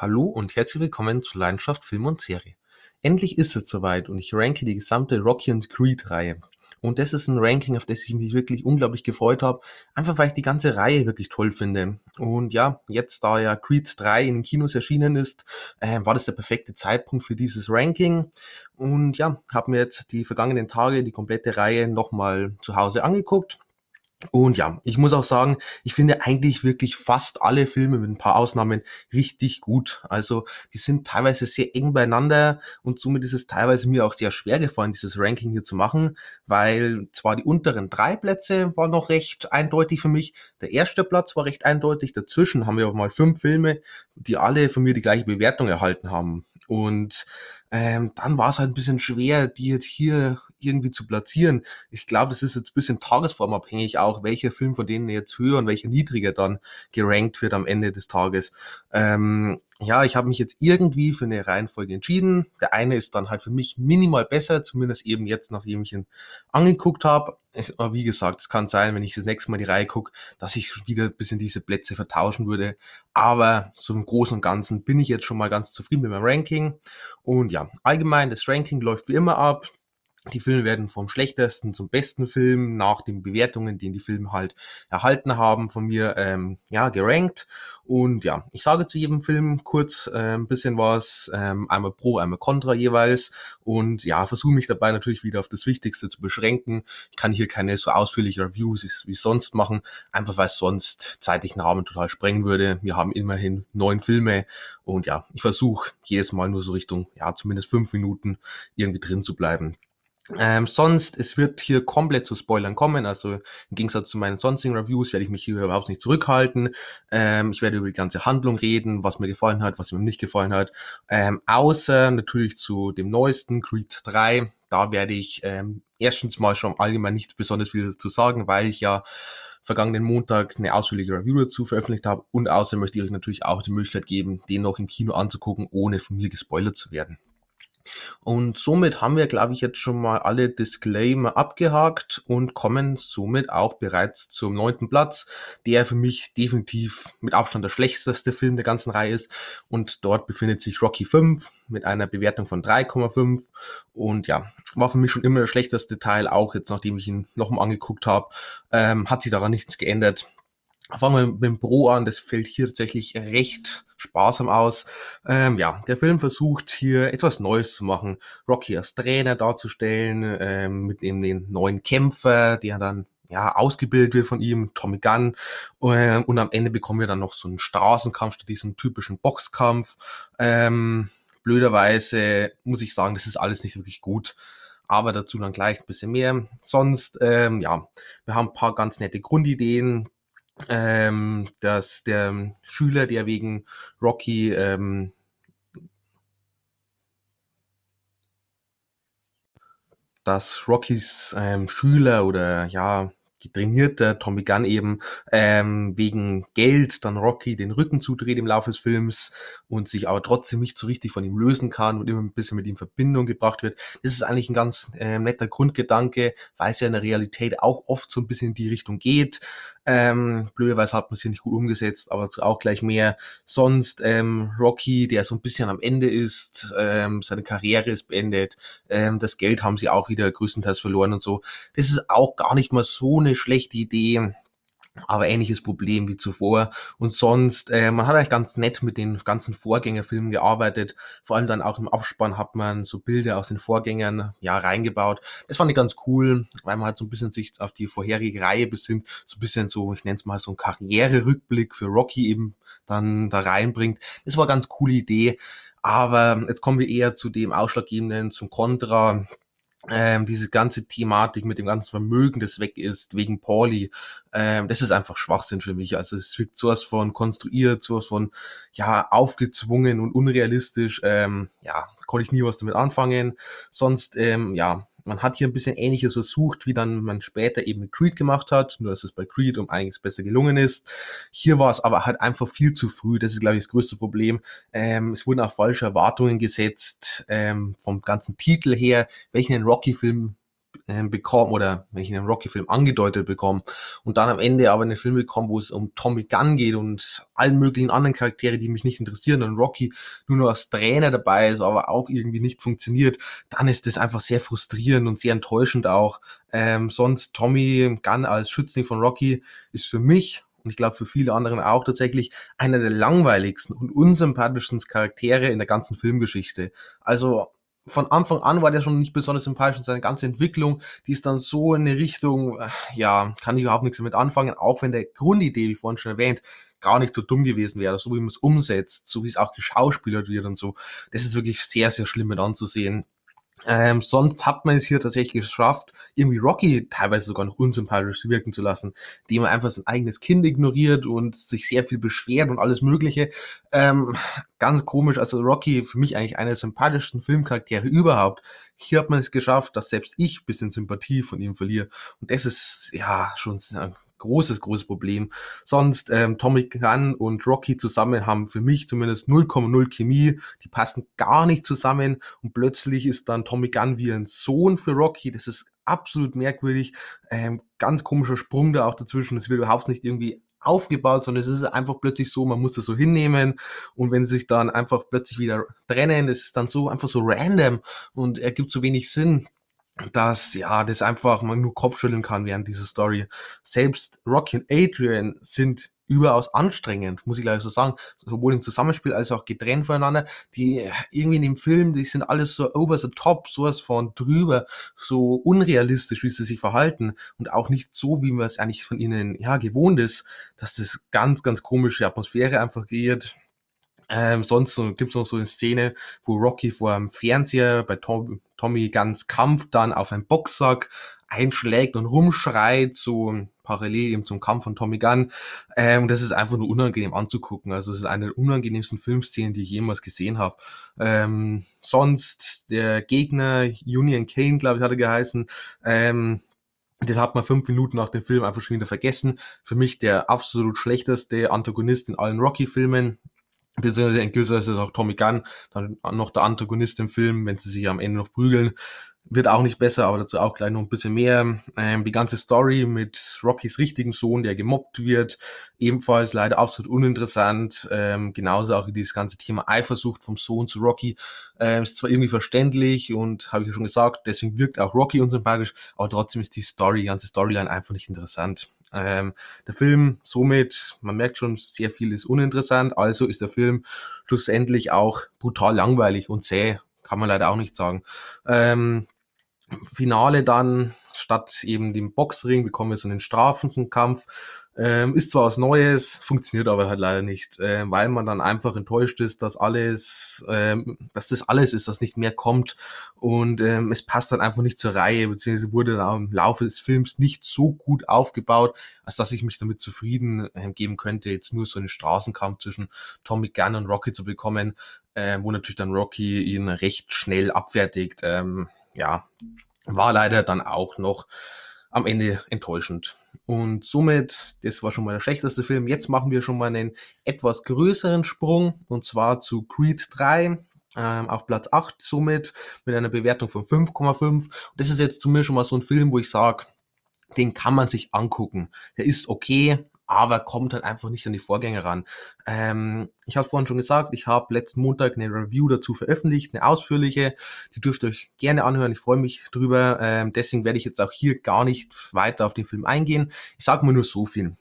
Hallo und herzlich willkommen zu Leidenschaft Film und Serie. Endlich ist es soweit und ich ranke die gesamte Rocky and Creed Reihe. Und das ist ein Ranking, auf das ich mich wirklich unglaublich gefreut habe, einfach weil ich die ganze Reihe wirklich toll finde. Und ja, jetzt da ja Creed 3 in den Kinos erschienen ist, äh, war das der perfekte Zeitpunkt für dieses Ranking. Und ja, habe mir jetzt die vergangenen Tage die komplette Reihe nochmal zu Hause angeguckt und ja, ich muss auch sagen, ich finde eigentlich wirklich fast alle Filme mit ein paar Ausnahmen richtig gut. Also die sind teilweise sehr eng beieinander und somit ist es teilweise mir auch sehr schwer gefallen, dieses Ranking hier zu machen, weil zwar die unteren drei Plätze waren noch recht eindeutig für mich, der erste Platz war recht eindeutig, dazwischen haben wir auch mal fünf Filme, die alle von mir die gleiche Bewertung erhalten haben. Und ähm, dann war es halt ein bisschen schwer, die jetzt hier irgendwie zu platzieren. Ich glaube, das ist jetzt ein bisschen tagesformabhängig auch, welcher Film von denen jetzt höher und welcher niedriger dann gerankt wird am Ende des Tages. Ähm, ja, ich habe mich jetzt irgendwie für eine Reihenfolge entschieden. Der eine ist dann halt für mich minimal besser, zumindest eben jetzt, nachdem ich ihn angeguckt habe. Aber wie gesagt, es kann sein, wenn ich das nächste Mal die Reihe gucke, dass ich wieder ein bisschen diese Plätze vertauschen würde. Aber so im Großen und Ganzen bin ich jetzt schon mal ganz zufrieden mit meinem Ranking. Und ja, allgemein, das Ranking läuft wie immer ab. Die Filme werden vom schlechtesten zum besten Film nach den Bewertungen, die die Filme halt erhalten haben, von mir ähm, ja gerankt. Und ja, ich sage zu jedem Film kurz äh, ein bisschen was, ähm, einmal pro, einmal contra jeweils. Und ja, versuche mich dabei natürlich wieder auf das Wichtigste zu beschränken. Ich kann hier keine so ausführliche Reviews wie sonst machen, einfach weil es sonst zeitlichen Rahmen total sprengen würde. Wir haben immerhin neun Filme und ja, ich versuche jedes Mal nur so Richtung, ja, zumindest fünf Minuten irgendwie drin zu bleiben. Ähm, sonst, es wird hier komplett zu Spoilern kommen. Also im Gegensatz zu meinen sonstigen Reviews werde ich mich hier überhaupt nicht zurückhalten. Ähm, ich werde über die ganze Handlung reden, was mir gefallen hat, was mir nicht gefallen hat. Ähm, außer natürlich zu dem neuesten Creed 3. Da werde ich ähm, erstens mal schon allgemein nicht besonders viel zu sagen, weil ich ja vergangenen Montag eine ausführliche Review dazu veröffentlicht habe. Und außerdem möchte ich euch natürlich auch die Möglichkeit geben, den noch im Kino anzugucken, ohne von mir gespoilert zu werden. Und somit haben wir, glaube ich, jetzt schon mal alle Disclaimer abgehakt und kommen somit auch bereits zum neunten Platz, der für mich definitiv mit Abstand der schlechteste Film der ganzen Reihe ist. Und dort befindet sich Rocky 5 mit einer Bewertung von 3,5. Und ja, war für mich schon immer der schlechteste Teil, auch jetzt nachdem ich ihn nochmal angeguckt habe, ähm, hat sich daran nichts geändert. Fangen wir mit dem Pro an, das fällt hier tatsächlich recht sparsam aus. Ähm, ja, der Film versucht hier etwas Neues zu machen, Rocky als Trainer darzustellen, ähm, mit eben den neuen Kämpfer, der dann ja, ausgebildet wird von ihm, Tommy Gunn. Ähm, und am Ende bekommen wir dann noch so einen Straßenkampf statt diesem typischen Boxkampf. Ähm, blöderweise muss ich sagen, das ist alles nicht wirklich gut. Aber dazu dann gleich ein bisschen mehr. Sonst, ähm, ja, wir haben ein paar ganz nette Grundideen ähm, dass der Schüler, der wegen Rocky ähm, dass Rockys ähm, Schüler oder ja getrainierter Tommy Gunn eben ähm, wegen Geld dann Rocky den Rücken zudreht im Laufe des Films und sich aber trotzdem nicht so richtig von ihm lösen kann und immer ein bisschen mit ihm in Verbindung gebracht wird. Das ist eigentlich ein ganz äh, netter Grundgedanke, weil es ja in der Realität auch oft so ein bisschen in die Richtung geht. Ähm, blöderweise hat man es hier nicht gut umgesetzt, aber auch gleich mehr. Sonst ähm, Rocky, der so ein bisschen am Ende ist, ähm, seine Karriere ist beendet, ähm, das Geld haben sie auch wieder größtenteils verloren und so. Das ist auch gar nicht mal so eine schlechte Idee aber ähnliches Problem wie zuvor. Und sonst, äh, man hat eigentlich ganz nett mit den ganzen Vorgängerfilmen gearbeitet. Vor allem dann auch im Abspann hat man so Bilder aus den Vorgängern ja reingebaut. Das fand ich ganz cool, weil man halt so ein bisschen sich auf die vorherige Reihe besinnt, so ein bisschen so, ich nenne es mal so ein Karriererückblick für Rocky eben dann da reinbringt. Das war eine ganz coole Idee. Aber jetzt kommen wir eher zu dem Ausschlaggebenden, zum Kontra ähm, diese ganze Thematik mit dem ganzen Vermögen, das weg ist, wegen Pauli, ähm, das ist einfach Schwachsinn für mich. Also es wirkt sowas von konstruiert, sowas von, ja, aufgezwungen und unrealistisch. Ähm, ja, konnte ich nie was damit anfangen. Sonst, ähm, ja, man hat hier ein bisschen Ähnliches versucht, wie dann man später eben mit Creed gemacht hat, nur dass es bei Creed um einiges besser gelungen ist. Hier war es aber halt einfach viel zu früh, das ist glaube ich das größte Problem. Ähm, es wurden auch falsche Erwartungen gesetzt ähm, vom ganzen Titel her, welchen Rocky-Film äh, bekomme oder wenn ich einen Rocky-Film angedeutet bekomme und dann am Ende aber einen Film bekomme, wo es um Tommy Gunn geht und allen möglichen anderen Charaktere, die mich nicht interessieren und Rocky nur noch als Trainer dabei ist, aber auch irgendwie nicht funktioniert, dann ist das einfach sehr frustrierend und sehr enttäuschend auch. Ähm, sonst Tommy Gunn als Schützling von Rocky ist für mich und ich glaube für viele anderen auch tatsächlich einer der langweiligsten und unsympathischsten Charaktere in der ganzen Filmgeschichte. Also von Anfang an war der schon nicht besonders sympathisch und seine ganze Entwicklung, die ist dann so in eine Richtung, äh, ja, kann ich überhaupt nichts damit anfangen, auch wenn der Grundidee, wie vorhin schon erwähnt, gar nicht so dumm gewesen wäre, so wie man es umsetzt, so wie es auch geschauspielert wird und so. Das ist wirklich sehr, sehr schlimm mit anzusehen. Ähm, sonst hat man es hier tatsächlich geschafft, irgendwie Rocky teilweise sogar noch unsympathisch wirken zu lassen, indem er einfach sein eigenes Kind ignoriert und sich sehr viel beschwert und alles Mögliche. Ähm, ganz komisch, also Rocky für mich eigentlich einer der sympathischsten Filmcharaktere überhaupt. Hier hat man es geschafft, dass selbst ich bisschen Sympathie von ihm verliere. Und das ist ja schon großes, großes Problem. Sonst, ähm, Tommy Gunn und Rocky zusammen haben für mich zumindest 0,0 Chemie. Die passen gar nicht zusammen und plötzlich ist dann Tommy Gunn wie ein Sohn für Rocky. Das ist absolut merkwürdig. Ähm, ganz komischer Sprung da auch dazwischen. Es wird überhaupt nicht irgendwie aufgebaut, sondern es ist einfach plötzlich so, man muss das so hinnehmen und wenn sie sich dann einfach plötzlich wieder trennen, das ist dann so einfach so random und ergibt so wenig Sinn dass ja das einfach man nur Kopfschütteln kann während dieser Story. Selbst Rocky und Adrian sind überaus anstrengend, muss ich gleich so sagen, sowohl im Zusammenspiel als auch getrennt voneinander. Die irgendwie in dem Film, die sind alles so over the top, sowas von drüber, so unrealistisch, wie sie sich verhalten und auch nicht so, wie man es eigentlich von ihnen ja gewohnt ist, dass das ganz, ganz komische Atmosphäre einfach kreiert. Ähm, sonst so, gibt's noch so eine Szene, wo Rocky vor dem Fernseher bei Tom, Tommy ganz Kampf dann auf einen Boxsack einschlägt und rumschreit, so parallel eben zum Kampf von Tommy Gunn. Ähm, das ist einfach nur unangenehm anzugucken. Also es ist eine der unangenehmsten Filmszenen, die ich jemals gesehen habe. Ähm, sonst der Gegner, Union Kane, glaube ich, hat er geheißen, ähm, den hat man fünf Minuten nach dem Film einfach schon wieder vergessen. Für mich der absolut schlechteste Antagonist in allen Rocky-Filmen beziehungsweise in gewisser Weise ist auch Tommy Gunn dann noch der Antagonist im Film, wenn sie sich am Ende noch prügeln. Wird auch nicht besser, aber dazu auch gleich noch ein bisschen mehr. Ähm, die ganze Story mit Rockys richtigen Sohn, der gemobbt wird, ebenfalls leider absolut uninteressant. Ähm, genauso auch dieses ganze Thema Eifersucht vom Sohn zu Rocky. Ähm, ist zwar irgendwie verständlich und habe ich ja schon gesagt, deswegen wirkt auch Rocky unsympathisch, aber trotzdem ist die Story, die ganze Storyline einfach nicht interessant. Ähm, der Film somit, man merkt schon, sehr viel ist uninteressant, also ist der Film schlussendlich auch brutal langweilig und zäh, kann man leider auch nicht sagen. Ähm, Finale dann, statt eben dem Boxring, bekommen wir so einen Strafenkampf. Ähm, ist zwar was Neues, funktioniert aber halt leider nicht, äh, weil man dann einfach enttäuscht ist, dass alles, ähm, dass das alles ist, dass nicht mehr kommt und ähm, es passt dann einfach nicht zur Reihe, beziehungsweise wurde dann im Laufe des Films nicht so gut aufgebaut, als dass ich mich damit zufrieden äh, geben könnte, jetzt nur so einen Straßenkampf zwischen Tommy Gunn und Rocky zu bekommen, äh, wo natürlich dann Rocky ihn recht schnell abfertigt. Ähm, ja, war leider dann auch noch am Ende enttäuschend. Und somit, das war schon mal der schlechteste Film. Jetzt machen wir schon mal einen etwas größeren Sprung und zwar zu Creed 3 ähm, auf Platz 8 somit mit einer Bewertung von 5,5. Das ist jetzt zumindest schon mal so ein Film, wo ich sage, den kann man sich angucken. Der ist okay, aber kommt halt einfach nicht an die Vorgänger ran. Ähm, ich habe vorhin schon gesagt, ich habe letzten Montag eine Review dazu veröffentlicht, eine ausführliche. Die dürft ihr euch gerne anhören. Ich freue mich drüber. Ähm, deswegen werde ich jetzt auch hier gar nicht weiter auf den Film eingehen. Ich sage mal nur so viel.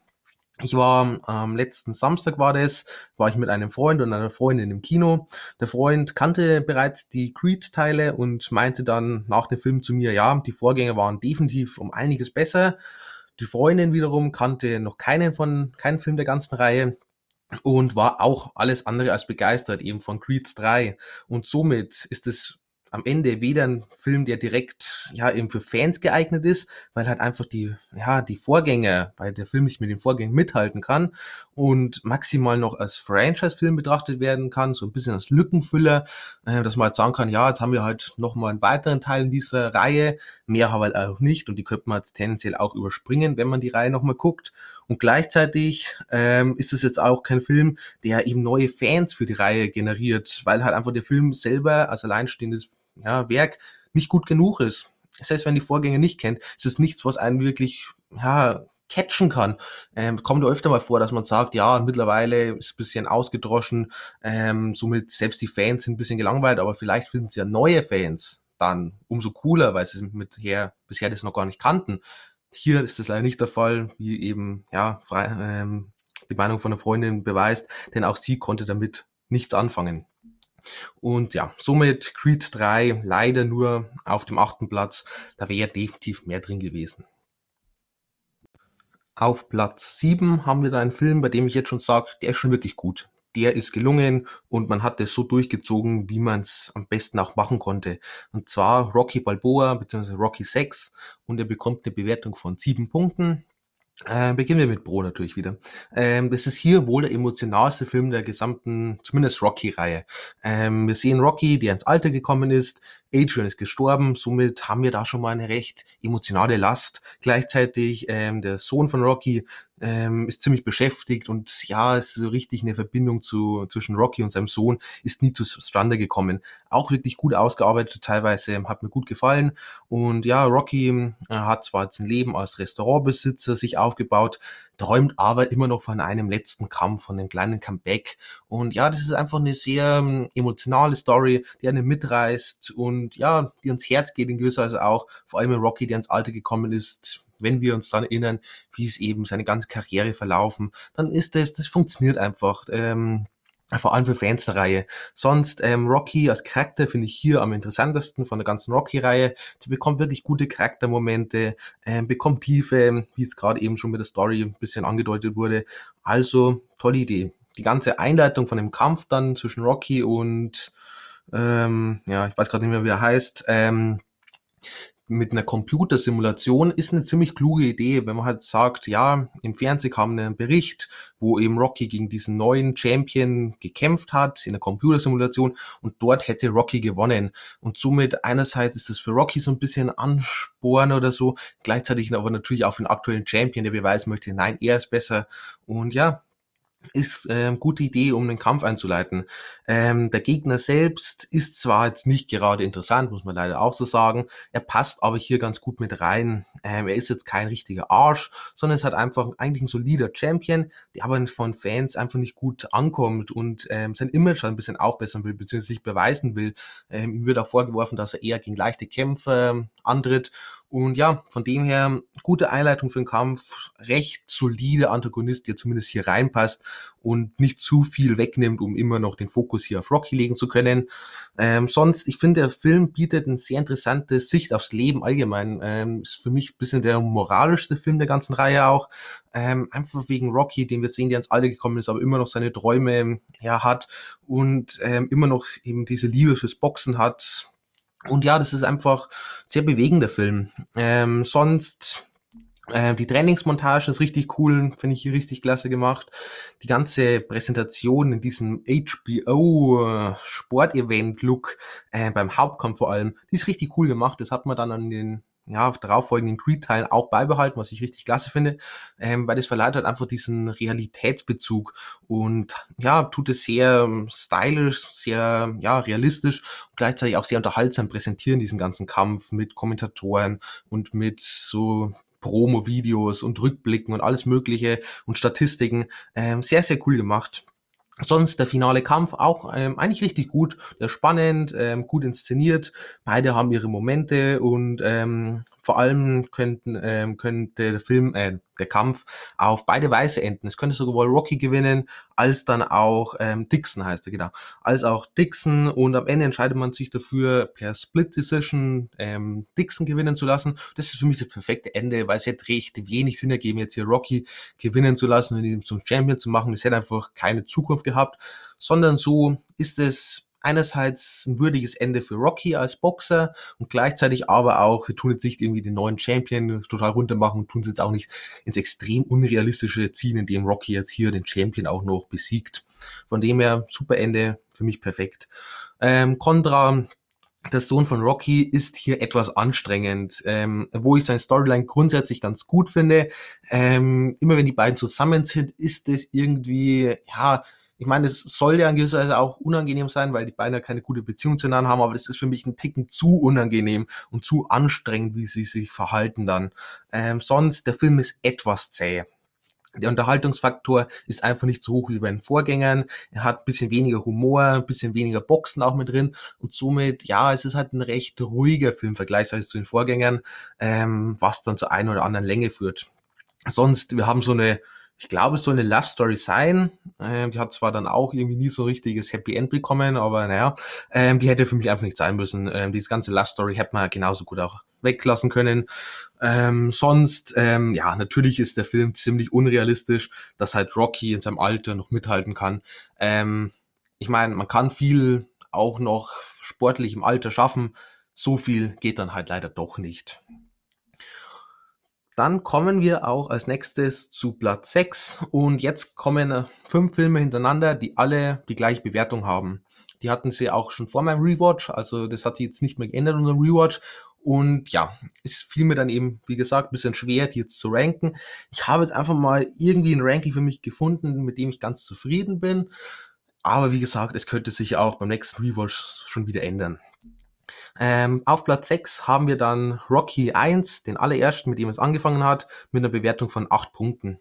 Ich war am letzten Samstag war das, war ich mit einem Freund und einer Freundin im Kino. Der Freund kannte bereits die Creed-Teile und meinte dann nach dem Film zu mir, ja, die Vorgänger waren definitiv um einiges besser. Die Freundin wiederum kannte noch keinen von, keinen Film der ganzen Reihe und war auch alles andere als begeistert eben von Creed 3. Und somit ist es am Ende weder ein Film, der direkt ja eben für Fans geeignet ist, weil halt einfach die ja die Vorgänger, weil der Film nicht mit den Vorgängen mithalten kann und maximal noch als Franchise-Film betrachtet werden kann, so ein bisschen als Lückenfüller, äh, dass man halt sagen kann, ja, jetzt haben wir halt noch mal einen weiteren Teil in dieser Reihe, mehr haben wir halt auch nicht und die könnte man jetzt tendenziell auch überspringen, wenn man die Reihe noch mal guckt. Und gleichzeitig ähm, ist es jetzt auch kein Film, der eben neue Fans für die Reihe generiert, weil halt einfach der Film selber als alleinstehendes ja, Werk nicht gut genug ist. selbst wenn die Vorgänger nicht kennt, ist es nichts, was einen wirklich, ja, catchen kann. Ähm, kommt öfter mal vor, dass man sagt, ja, mittlerweile ist ein bisschen ausgedroschen, ähm, somit selbst die Fans sind ein bisschen gelangweilt, aber vielleicht finden sie ja neue Fans dann umso cooler, weil sie mit her, bisher das noch gar nicht kannten. Hier ist das leider nicht der Fall, wie eben ja frei, ähm, die Meinung von einer Freundin beweist, denn auch sie konnte damit nichts anfangen. Und ja, somit Creed 3 leider nur auf dem achten Platz. Da wäre definitiv mehr drin gewesen. Auf Platz 7 haben wir da einen Film, bei dem ich jetzt schon sage, der ist schon wirklich gut. Der ist gelungen und man hat es so durchgezogen, wie man es am besten auch machen konnte. Und zwar Rocky Balboa bzw. Rocky 6 und er bekommt eine Bewertung von 7 Punkten. Äh, beginnen wir mit Bro natürlich wieder. Ähm, das ist hier wohl der emotionalste Film der gesamten, zumindest Rocky-Reihe. Ähm, wir sehen Rocky, der ins Alter gekommen ist, Adrian ist gestorben, somit haben wir da schon mal eine recht emotionale Last. Gleichzeitig ähm, der Sohn von Rocky ähm, ist ziemlich beschäftigt und ja, ist so richtig eine Verbindung zu, zwischen Rocky und seinem Sohn ist nie zustande gekommen. Auch wirklich gut ausgearbeitet, teilweise hat mir gut gefallen. Und ja, Rocky äh, hat zwar jetzt ein Leben als Restaurantbesitzer sich aufgebaut, träumt aber immer noch von einem letzten Kampf, von einem kleinen Comeback. Und ja, das ist einfach eine sehr ähm, emotionale Story, die einen mitreißt und ja, die ans Herz geht in gewisser Weise auch. Vor allem Rocky, der ins Alter gekommen ist, wenn wir uns dann erinnern, wie es eben seine ganze Karriere verlaufen, dann ist das, das funktioniert einfach. Ähm, vor allem für Fans der Reihe. Sonst ähm, Rocky als Charakter finde ich hier am interessantesten von der ganzen Rocky-Reihe. Sie bekommt wirklich gute Charaktermomente, ähm, bekommt Tiefe, wie es gerade eben schon mit der Story ein bisschen angedeutet wurde. Also tolle Idee. Die ganze Einleitung von dem Kampf dann zwischen Rocky und ähm, ja, ich weiß gerade nicht mehr, wie er heißt. Ähm, mit einer Computersimulation ist eine ziemlich kluge Idee, wenn man halt sagt, ja, im Fernsehen kam ein Bericht, wo eben Rocky gegen diesen neuen Champion gekämpft hat in der Computersimulation und dort hätte Rocky gewonnen. Und somit einerseits ist das für Rocky so ein bisschen Ansporn oder so, gleichzeitig aber natürlich auch für den aktuellen Champion, der beweisen möchte, nein, er ist besser. Und ja, ist äh, gute Idee, um den Kampf einzuleiten. Ähm, der Gegner selbst ist zwar jetzt nicht gerade interessant, muss man leider auch so sagen. Er passt aber hier ganz gut mit rein. Ähm, er ist jetzt kein richtiger Arsch, sondern es hat einfach eigentlich ein solider Champion, der aber von Fans einfach nicht gut ankommt und ähm, sein Image ein bisschen aufbessern will, beziehungsweise sich beweisen will. Ähm, ihm wird auch vorgeworfen, dass er eher gegen leichte Kämpfe ähm, antritt und ja, von dem her, gute Einleitung für den Kampf, recht solide Antagonist, der zumindest hier reinpasst und nicht zu viel wegnimmt, um immer noch den Fokus hier auf Rocky legen zu können. Ähm, sonst, ich finde, der Film bietet eine sehr interessante Sicht aufs Leben allgemein. Ähm, ist für mich ein bisschen der moralischste Film der ganzen Reihe auch. Ähm, einfach wegen Rocky, den wir sehen, der ins Alter gekommen ist, aber immer noch seine Träume ja, hat und ähm, immer noch eben diese Liebe fürs Boxen hat und ja, das ist einfach sehr bewegender Film. Ähm, sonst äh, die Trainingsmontage ist richtig cool, finde ich richtig klasse gemacht. Die ganze Präsentation in diesem HBO Sportevent-Look äh, beim Hauptkampf vor allem, die ist richtig cool gemacht. Das hat man dann an den ja, darauffolgenden Creed-Teilen auch beibehalten, was ich richtig klasse finde, ähm, weil das verleiht halt einfach diesen Realitätsbezug und ja, tut es sehr ähm, stylisch, sehr ja, realistisch und gleichzeitig auch sehr unterhaltsam präsentieren, diesen ganzen Kampf mit Kommentatoren und mit so Promo-Videos und Rückblicken und alles Mögliche und Statistiken. Ähm, sehr, sehr cool gemacht. Sonst der finale Kampf auch ähm, eigentlich richtig gut, der spannend, ähm, gut inszeniert. Beide haben ihre Momente und ähm, vor allem könnten, ähm, könnte der Film, äh, der Kampf auf beide Weise enden. Es könnte sowohl Rocky gewinnen, als dann auch ähm, Dixon heißt er, genau. Als auch Dixon und am Ende entscheidet man sich dafür, per Split Decision ähm, Dixon gewinnen zu lassen. Das ist für mich das perfekte Ende, weil es hätte recht wenig Sinn ergeben, jetzt hier Rocky gewinnen zu lassen und ihn zum Champion zu machen. Das hätte einfach keine Zukunft gehabt, sondern so ist es einerseits ein würdiges Ende für Rocky als Boxer und gleichzeitig aber auch, wir tun jetzt nicht irgendwie den neuen Champion total runtermachen und tun es jetzt auch nicht ins extrem unrealistische ziehen, indem Rocky jetzt hier den Champion auch noch besiegt. Von dem her, super Ende, für mich perfekt. Ähm, Contra, der Sohn von Rocky ist hier etwas anstrengend, ähm, wo ich sein Storyline grundsätzlich ganz gut finde. Ähm, immer wenn die beiden zusammen sind, ist es irgendwie, ja, ich meine, es soll ja in gewisser Weise auch unangenehm sein, weil die beiden ja keine gute Beziehung zueinander haben, aber das ist für mich ein Ticken zu unangenehm und zu anstrengend, wie sie sich verhalten dann. Ähm, sonst, der Film ist etwas zäh. Der Unterhaltungsfaktor ist einfach nicht so hoch wie bei den Vorgängern. Er hat ein bisschen weniger Humor, ein bisschen weniger Boxen auch mit drin und somit, ja, es ist halt ein recht ruhiger Film vergleichsweise zu den Vorgängern, ähm, was dann zu einer oder anderen Länge führt. Sonst, wir haben so eine ich glaube, es soll eine Love Story sein. Ähm, die hat zwar dann auch irgendwie nie so ein richtiges Happy End bekommen, aber naja, ähm, die hätte für mich einfach nicht sein müssen. Ähm, diese ganze Love Story hätte man genauso gut auch weglassen können. Ähm, sonst, ähm, ja, natürlich ist der Film ziemlich unrealistisch, dass halt Rocky in seinem Alter noch mithalten kann. Ähm, ich meine, man kann viel auch noch sportlich im Alter schaffen. So viel geht dann halt leider doch nicht. Dann kommen wir auch als nächstes zu Platz 6 und jetzt kommen äh, fünf Filme hintereinander, die alle die gleiche Bewertung haben. Die hatten sie auch schon vor meinem Rewatch, also das hat sich jetzt nicht mehr geändert unser Rewatch. Und ja, es fiel mir dann eben, wie gesagt, ein bisschen schwer, die jetzt zu ranken. Ich habe jetzt einfach mal irgendwie ein Ranking für mich gefunden, mit dem ich ganz zufrieden bin. Aber wie gesagt, es könnte sich auch beim nächsten Rewatch schon wieder ändern. Ähm, auf Platz 6 haben wir dann Rocky 1, den allerersten, mit dem es angefangen hat, mit einer Bewertung von 8 Punkten.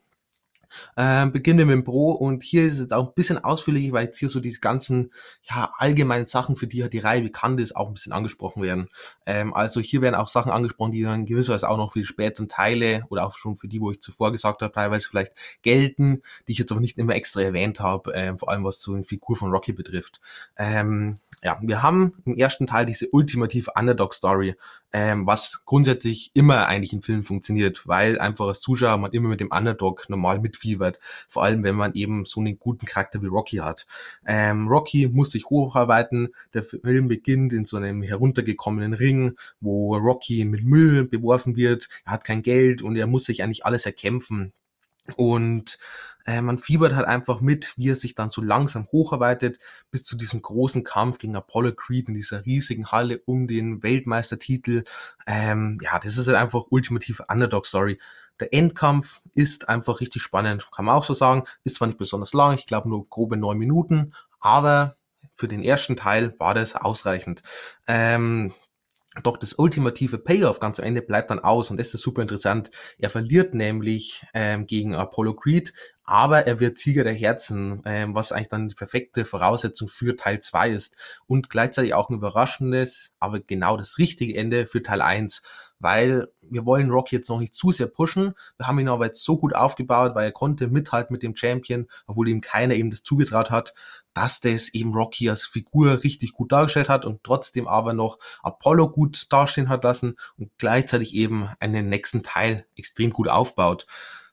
Ähm, beginnen wir mit dem Pro und hier ist es jetzt auch ein bisschen ausführlicher, weil jetzt hier so diese ganzen ja, allgemeinen Sachen, für die halt die Reihe bekannt ist, auch ein bisschen angesprochen werden. Ähm, also hier werden auch Sachen angesprochen, die dann gewisserweise auch noch für die späteren Teile oder auch schon für die, wo ich zuvor gesagt habe, teilweise vielleicht gelten, die ich jetzt aber nicht immer extra erwähnt habe, ähm, vor allem was so eine Figur von Rocky betrifft. Ähm, ja, wir haben im ersten Teil diese ultimative Underdog-Story, ähm, was grundsätzlich immer eigentlich in Filmen funktioniert, weil einfach als Zuschauer man immer mit dem Underdog normal mitfiebert, vor allem wenn man eben so einen guten Charakter wie Rocky hat. Ähm, Rocky muss sich hocharbeiten, der Film beginnt in so einem heruntergekommenen Ring, wo Rocky mit Müll beworfen wird, er hat kein Geld und er muss sich eigentlich alles erkämpfen. Und äh, man fiebert halt einfach mit, wie er sich dann so langsam hocharbeitet bis zu diesem großen Kampf gegen Apollo Creed in dieser riesigen Halle um den Weltmeistertitel. Ähm, ja, das ist halt einfach ultimative Underdog-Story. Der Endkampf ist einfach richtig spannend, kann man auch so sagen. Ist zwar nicht besonders lang, ich glaube nur grobe neun Minuten, aber für den ersten Teil war das ausreichend. Ähm, doch das ultimative Payoff ganz am Ende bleibt dann aus und das ist super interessant. Er verliert nämlich ähm, gegen Apollo Creed, aber er wird Sieger der Herzen, ähm, was eigentlich dann die perfekte Voraussetzung für Teil 2 ist und gleichzeitig auch ein überraschendes, aber genau das richtige Ende für Teil 1, weil wir wollen Rocky jetzt noch nicht zu sehr pushen. Wir haben ihn aber jetzt so gut aufgebaut, weil er konnte mithalten mit dem Champion, obwohl ihm keiner eben das zugetraut hat, dass das eben Rocky als Figur richtig gut dargestellt hat und trotzdem aber noch Apollo gut dastehen hat lassen und gleichzeitig eben einen nächsten Teil extrem gut aufbaut.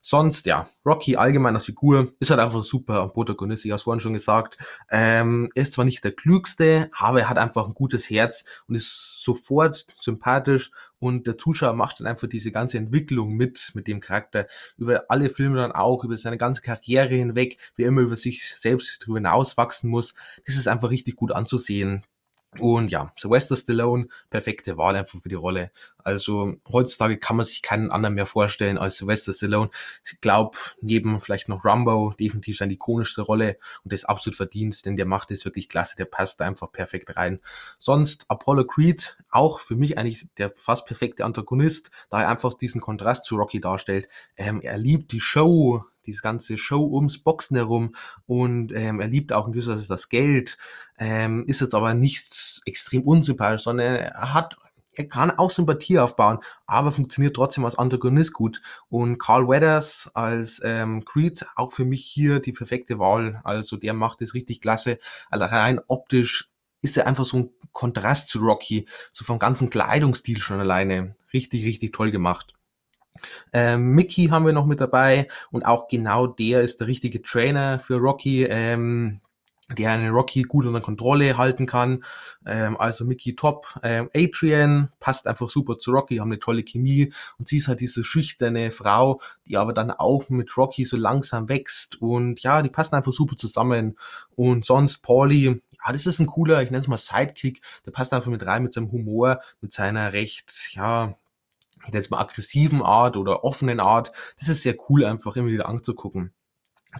Sonst, ja, Rocky allgemein als Figur ist halt einfach super Protagonist, ich habe es vorhin schon gesagt. Ähm, er ist zwar nicht der klügste, aber er hat einfach ein gutes Herz und ist sofort sympathisch und der Zuschauer macht dann einfach diese ganze Entwicklung mit, mit dem Charakter, über alle Filme dann auch, über seine ganze Karriere hinweg, wie er immer über sich selbst darüber hinauswachsen muss. Das ist einfach richtig gut anzusehen. Und ja, Sylvester Stallone, perfekte Wahl einfach für die Rolle. Also heutzutage kann man sich keinen anderen mehr vorstellen als Sylvester Stallone. Ich glaube, neben vielleicht noch Rumbo, definitiv seine ikonischste Rolle und das absolut verdient, denn der macht es wirklich klasse, der passt einfach perfekt rein. Sonst Apollo Creed, auch für mich eigentlich der fast perfekte Antagonist, da er einfach diesen Kontrast zu Rocky darstellt. Ähm, er liebt die Show, dieses ganze Show ums Boxen herum und ähm, er liebt auch in gewisser Weise das Geld, ähm, ist jetzt aber nichts extrem unsympathisch, sondern er hat er kann auch Sympathie aufbauen, aber funktioniert trotzdem als Antagonist gut. Und Carl Weathers als ähm, Creed auch für mich hier die perfekte Wahl. Also der macht es richtig klasse. Also rein optisch ist er einfach so ein Kontrast zu Rocky, so vom ganzen Kleidungsstil schon alleine. Richtig, richtig toll gemacht. Ähm, Mickey haben wir noch mit dabei und auch genau der ist der richtige Trainer für Rocky, ähm, der einen Rocky gut unter Kontrolle halten kann. Ähm, also Mickey top. Ähm, Adrian passt einfach super zu Rocky, haben eine tolle Chemie und sie ist halt diese schüchterne Frau, die aber dann auch mit Rocky so langsam wächst und ja, die passen einfach super zusammen. Und sonst Paulie, ja, das ist ein cooler, ich nenne es mal Sidekick, der passt einfach mit rein mit seinem Humor, mit seiner recht, ja, es mal aggressiven Art oder offenen Art. Das ist sehr cool, einfach immer wieder anzugucken.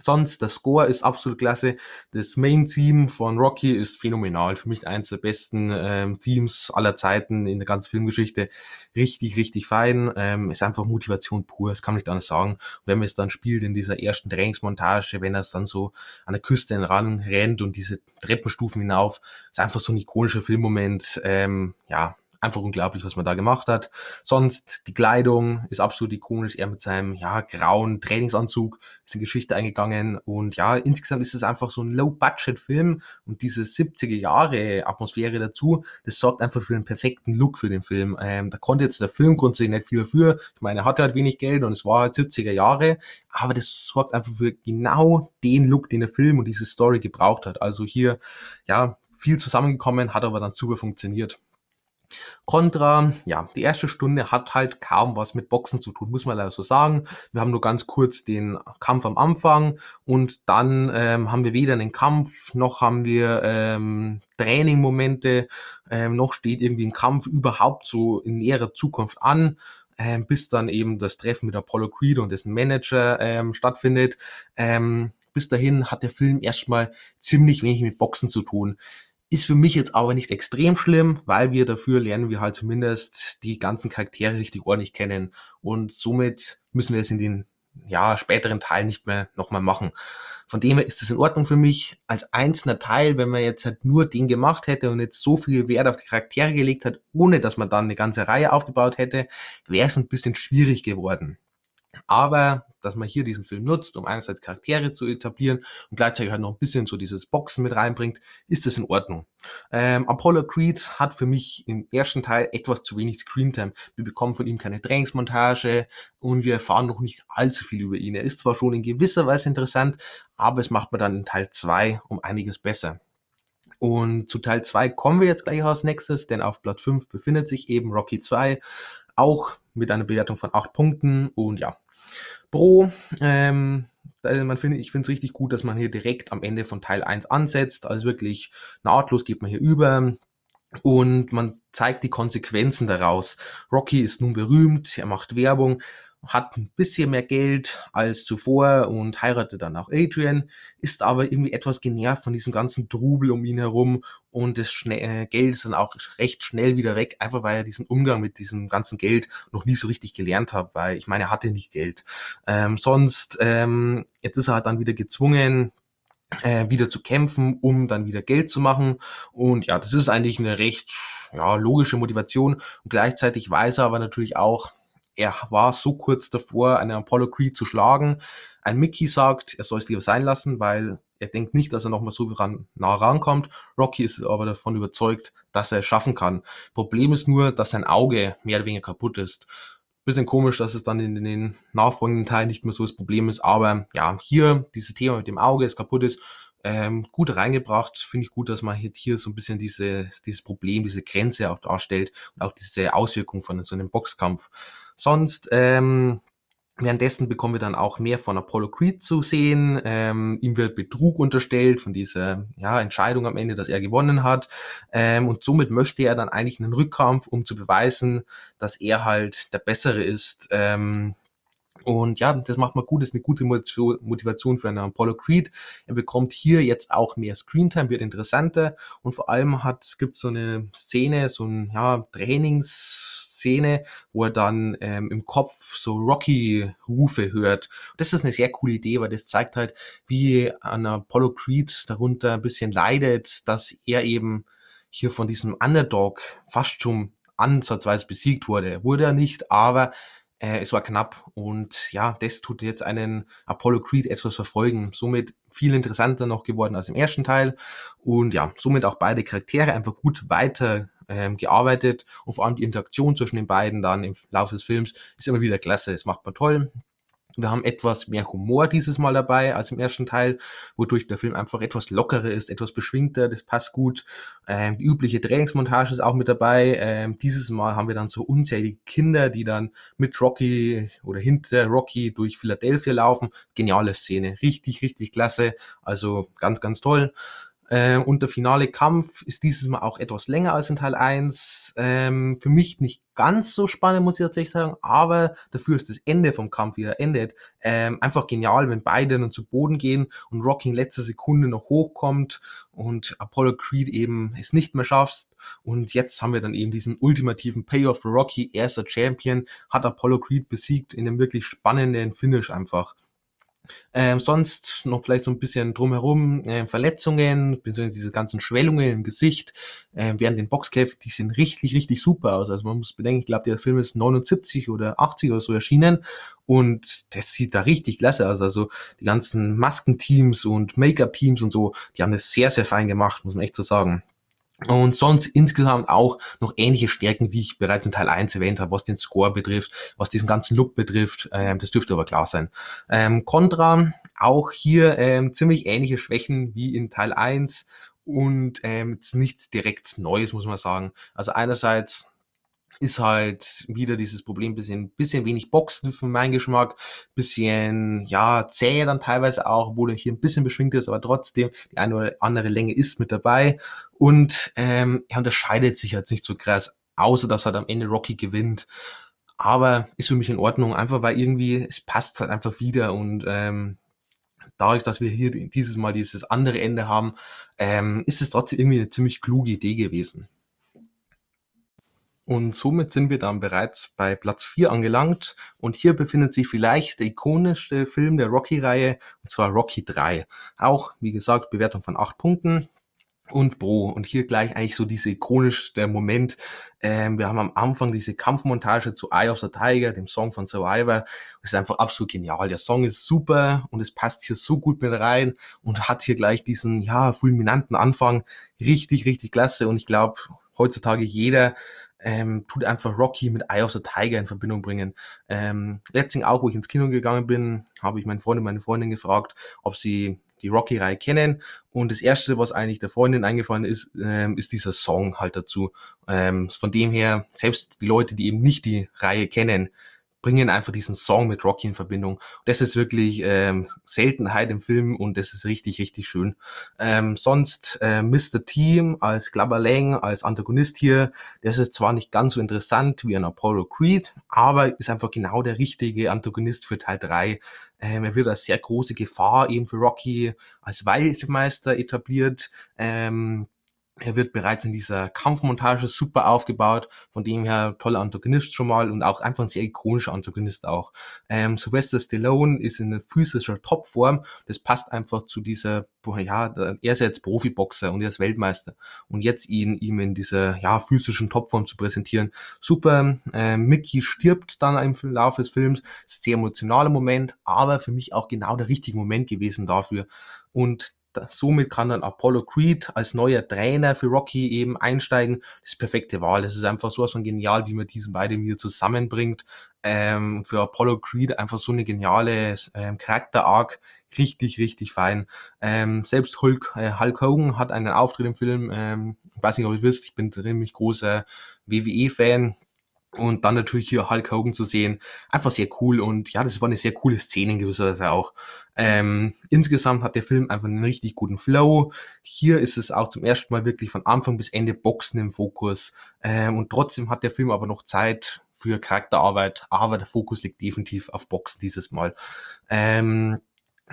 Sonst, der Score ist absolut klasse. Das Main-Team von Rocky ist phänomenal. Für mich eines der besten ähm, Teams aller Zeiten in der ganzen Filmgeschichte. Richtig, richtig fein. Ähm, ist einfach Motivation pur, das kann man nicht anders sagen. Und wenn man es dann spielt in dieser ersten Trainingsmontage, wenn er es dann so an der Küste ran rennt und diese Treppenstufen hinauf, ist einfach so ein ikonischer Filmmoment. Ähm, ja, einfach unglaublich, was man da gemacht hat. Sonst, die Kleidung ist absolut ikonisch. Er mit seinem, ja, grauen Trainingsanzug ist in Geschichte eingegangen. Und ja, insgesamt ist es einfach so ein Low-Budget-Film und diese 70er Jahre Atmosphäre dazu, das sorgt einfach für einen perfekten Look für den Film. Ähm, da konnte jetzt der Film grundsätzlich nicht viel dafür. Ich meine, er hatte halt wenig Geld und es war halt 70er Jahre, aber das sorgt einfach für genau den Look, den der Film und diese Story gebraucht hat. Also hier, ja, viel zusammengekommen, hat aber dann super funktioniert. Contra, ja, die erste Stunde hat halt kaum was mit Boxen zu tun, muss man leider so sagen. Wir haben nur ganz kurz den Kampf am Anfang und dann ähm, haben wir weder einen Kampf, noch haben wir ähm, Trainingmomente, ähm, noch steht irgendwie ein Kampf überhaupt so in näherer Zukunft an. Ähm, bis dann eben das Treffen mit Apollo Creed und dessen Manager ähm, stattfindet. Ähm, bis dahin hat der Film erstmal ziemlich wenig mit Boxen zu tun. Ist für mich jetzt aber nicht extrem schlimm, weil wir dafür lernen wir halt zumindest die ganzen Charaktere richtig ordentlich kennen. Und somit müssen wir es in den ja, späteren Teilen nicht mehr nochmal machen. Von dem her ist es in Ordnung für mich. Als einzelner Teil, wenn man jetzt halt nur den gemacht hätte und jetzt so viel Wert auf die Charaktere gelegt hat, ohne dass man dann eine ganze Reihe aufgebaut hätte, wäre es ein bisschen schwierig geworden. Aber dass man hier diesen Film nutzt, um einerseits Charaktere zu etablieren und gleichzeitig halt noch ein bisschen so dieses Boxen mit reinbringt, ist das in Ordnung. Ähm, Apollo Creed hat für mich im ersten Teil etwas zu wenig Screentime. Wir bekommen von ihm keine Trainingsmontage und wir erfahren noch nicht allzu viel über ihn. Er ist zwar schon in gewisser Weise interessant, aber es macht man dann in Teil 2 um einiges besser. Und zu Teil 2 kommen wir jetzt gleich als nächstes, denn auf Platz 5 befindet sich eben Rocky 2, auch mit einer Bewertung von 8 Punkten und ja, Pro. Ähm, man finde, ich finde es richtig gut, dass man hier direkt am Ende von Teil 1 ansetzt. Also wirklich nahtlos geht man hier über und man zeigt die Konsequenzen daraus. Rocky ist nun berühmt, er macht Werbung hat ein bisschen mehr Geld als zuvor und heiratet dann auch Adrian, ist aber irgendwie etwas genervt von diesem ganzen Trubel um ihn herum und das äh, Geld ist dann auch recht schnell wieder weg, einfach weil er diesen Umgang mit diesem ganzen Geld noch nie so richtig gelernt hat, weil ich meine, er hatte nicht Geld. Ähm, sonst, ähm, jetzt ist er halt dann wieder gezwungen, äh, wieder zu kämpfen, um dann wieder Geld zu machen. Und ja, das ist eigentlich eine recht ja, logische Motivation. Und gleichzeitig weiß er aber natürlich auch, er war so kurz davor, einen Apollo Creed zu schlagen. Ein Mickey sagt, er soll es lieber sein lassen, weil er denkt nicht, dass er nochmal so ran, nah rankommt. Rocky ist aber davon überzeugt, dass er es schaffen kann. Problem ist nur, dass sein Auge mehr oder weniger kaputt ist. Bisschen komisch, dass es dann in den nachfolgenden Teilen nicht mehr so das Problem ist, aber ja, hier dieses Thema mit dem Auge, es kaputt ist, ähm, gut reingebracht. Finde ich gut, dass man hier so ein bisschen diese, dieses Problem, diese Grenze auch darstellt und auch diese Auswirkung von so einem Boxkampf. Sonst, ähm, Währenddessen bekommen wir dann auch mehr von Apollo Creed zu sehen. Ähm, ihm wird Betrug unterstellt von dieser ja, Entscheidung am Ende, dass er gewonnen hat. Ähm, und somit möchte er dann eigentlich einen Rückkampf, um zu beweisen, dass er halt der Bessere ist. Ähm, und ja, das macht man gut, das ist eine gute Motivation für einen Apollo Creed. Er bekommt hier jetzt auch mehr Screentime, wird interessanter und vor allem hat, es gibt so eine Szene, so ein ja, Trainingsszene, wo er dann ähm, im Kopf so Rocky-Rufe hört. Das ist eine sehr coole Idee, weil das zeigt halt, wie ein Apollo Creed darunter ein bisschen leidet, dass er eben hier von diesem Underdog fast schon ansatzweise besiegt wurde. Wurde er nicht, aber äh, es war knapp und ja, das tut jetzt einen Apollo Creed etwas verfolgen. Somit viel interessanter noch geworden als im ersten Teil und ja, somit auch beide Charaktere einfach gut weiter ähm, gearbeitet und vor allem die Interaktion zwischen den beiden dann im Laufe des Films ist immer wieder klasse. Es macht man toll. Wir haben etwas mehr Humor dieses Mal dabei als im ersten Teil, wodurch der Film einfach etwas lockerer ist, etwas beschwingter, das passt gut. Ähm, die übliche Trainingsmontage ist auch mit dabei. Ähm, dieses Mal haben wir dann so unzählige Kinder, die dann mit Rocky oder hinter Rocky durch Philadelphia laufen. Geniale Szene, richtig, richtig klasse. Also ganz, ganz toll. Äh, und der finale Kampf ist dieses Mal auch etwas länger als in Teil 1. Ähm, für mich nicht ganz so spannend, muss ich tatsächlich sagen, aber dafür ist das Ende vom Kampf, wie er endet, ähm, einfach genial, wenn beide dann zu Boden gehen und Rocky in letzter Sekunde noch hochkommt und Apollo Creed eben es nicht mehr schafft. Und jetzt haben wir dann eben diesen ultimativen Payoff für Rocky. Er ist der Champion, hat Apollo Creed besiegt in einem wirklich spannenden Finish einfach. Ähm, sonst noch vielleicht so ein bisschen drumherum äh, Verletzungen, beziehungsweise diese ganzen Schwellungen im Gesicht äh, während den Boxkämpfen, die sehen richtig, richtig super aus. Also man muss bedenken, ich glaube, der Film ist 79 oder 80 oder so erschienen und das sieht da richtig klasse aus. Also die ganzen Maskenteams und Make-up-Teams und so, die haben das sehr, sehr fein gemacht, muss man echt so sagen. Und sonst insgesamt auch noch ähnliche Stärken, wie ich bereits in Teil 1 erwähnt habe, was den Score betrifft, was diesen ganzen Look betrifft. Ähm, das dürfte aber klar sein. Ähm, Contra, auch hier ähm, ziemlich ähnliche Schwächen wie in Teil 1 und ähm, nichts direkt Neues, muss man sagen. Also einerseits ist halt wieder dieses Problem, bisschen, bisschen wenig Boxen für meinen Geschmack, bisschen, ja, zäh dann teilweise auch, obwohl er hier ein bisschen beschwingt ist, aber trotzdem, die eine oder andere Länge ist mit dabei und ähm, er unterscheidet sich halt nicht so krass, außer dass halt am Ende Rocky gewinnt. Aber ist für mich in Ordnung, einfach weil irgendwie, es passt halt einfach wieder und ähm, dadurch, dass wir hier dieses Mal dieses andere Ende haben, ähm, ist es trotzdem irgendwie eine ziemlich kluge Idee gewesen. Und somit sind wir dann bereits bei Platz 4 angelangt. Und hier befindet sich vielleicht der ikonischste Film der Rocky-Reihe, und zwar Rocky 3. Auch, wie gesagt, Bewertung von 8 Punkten und Bro. Und hier gleich eigentlich so dieser ikonischste Moment. Ähm, wir haben am Anfang diese Kampfmontage zu Eye of the Tiger, dem Song von Survivor. Das ist einfach absolut genial. Der Song ist super und es passt hier so gut mit rein und hat hier gleich diesen, ja, fulminanten Anfang. Richtig, richtig klasse. Und ich glaube, heutzutage jeder ähm, tut einfach Rocky mit Eye of the Tiger in Verbindung bringen. Ähm, letztens auch, wo ich ins Kino gegangen bin, habe ich meinen Freund und meine Freundin gefragt, ob sie die Rocky-Reihe kennen. Und das erste, was eigentlich der Freundin eingefallen ist, ähm, ist dieser Song halt dazu. Ähm, von dem her, selbst die Leute, die eben nicht die Reihe kennen, bringen einfach diesen Song mit Rocky in Verbindung. Das ist wirklich ähm, Seltenheit im Film und das ist richtig, richtig schön. Ähm, sonst äh, Mr. Team als Glabber Lang, als Antagonist hier, das ist zwar nicht ganz so interessant wie ein Apollo Creed, aber ist einfach genau der richtige Antagonist für Teil 3. Ähm, er wird als sehr große Gefahr eben für Rocky als Waldmeister etabliert. Ähm, er wird bereits in dieser Kampfmontage super aufgebaut, von dem her toller Antagonist schon mal und auch einfach ein sehr ikonischer Antagonist auch. Ähm, Sylvester Stallone ist in physischer Topform, das passt einfach zu dieser, ja, er ist jetzt Profiboxer und er ist Weltmeister und jetzt ihn ihm in dieser, ja, physischen Topform zu präsentieren, super. Ähm, Mickey stirbt dann im Laufe des Films, sehr emotionaler Moment, aber für mich auch genau der richtige Moment gewesen dafür und somit kann dann Apollo Creed als neuer Trainer für Rocky eben einsteigen. Das ist perfekte Wahl. Das ist einfach sowas von genial, wie man diesen beiden wieder zusammenbringt. Ähm, für Apollo Creed einfach so eine geniale ähm, Charakter-Arc. Richtig, richtig fein. Ähm, selbst Hulk, äh, Hulk Hogan hat einen Auftritt im Film. Ähm, ich weiß nicht, ob ihr wisst, ich bin ziemlich großer WWE-Fan und dann natürlich hier Hulk Hogan zu sehen, einfach sehr cool und ja, das war eine sehr coole Szene in gewisser Weise auch. Ähm, insgesamt hat der Film einfach einen richtig guten Flow. Hier ist es auch zum ersten Mal wirklich von Anfang bis Ende Boxen im Fokus ähm, und trotzdem hat der Film aber noch Zeit für Charakterarbeit, aber der Fokus liegt definitiv auf Boxen dieses Mal. Ähm,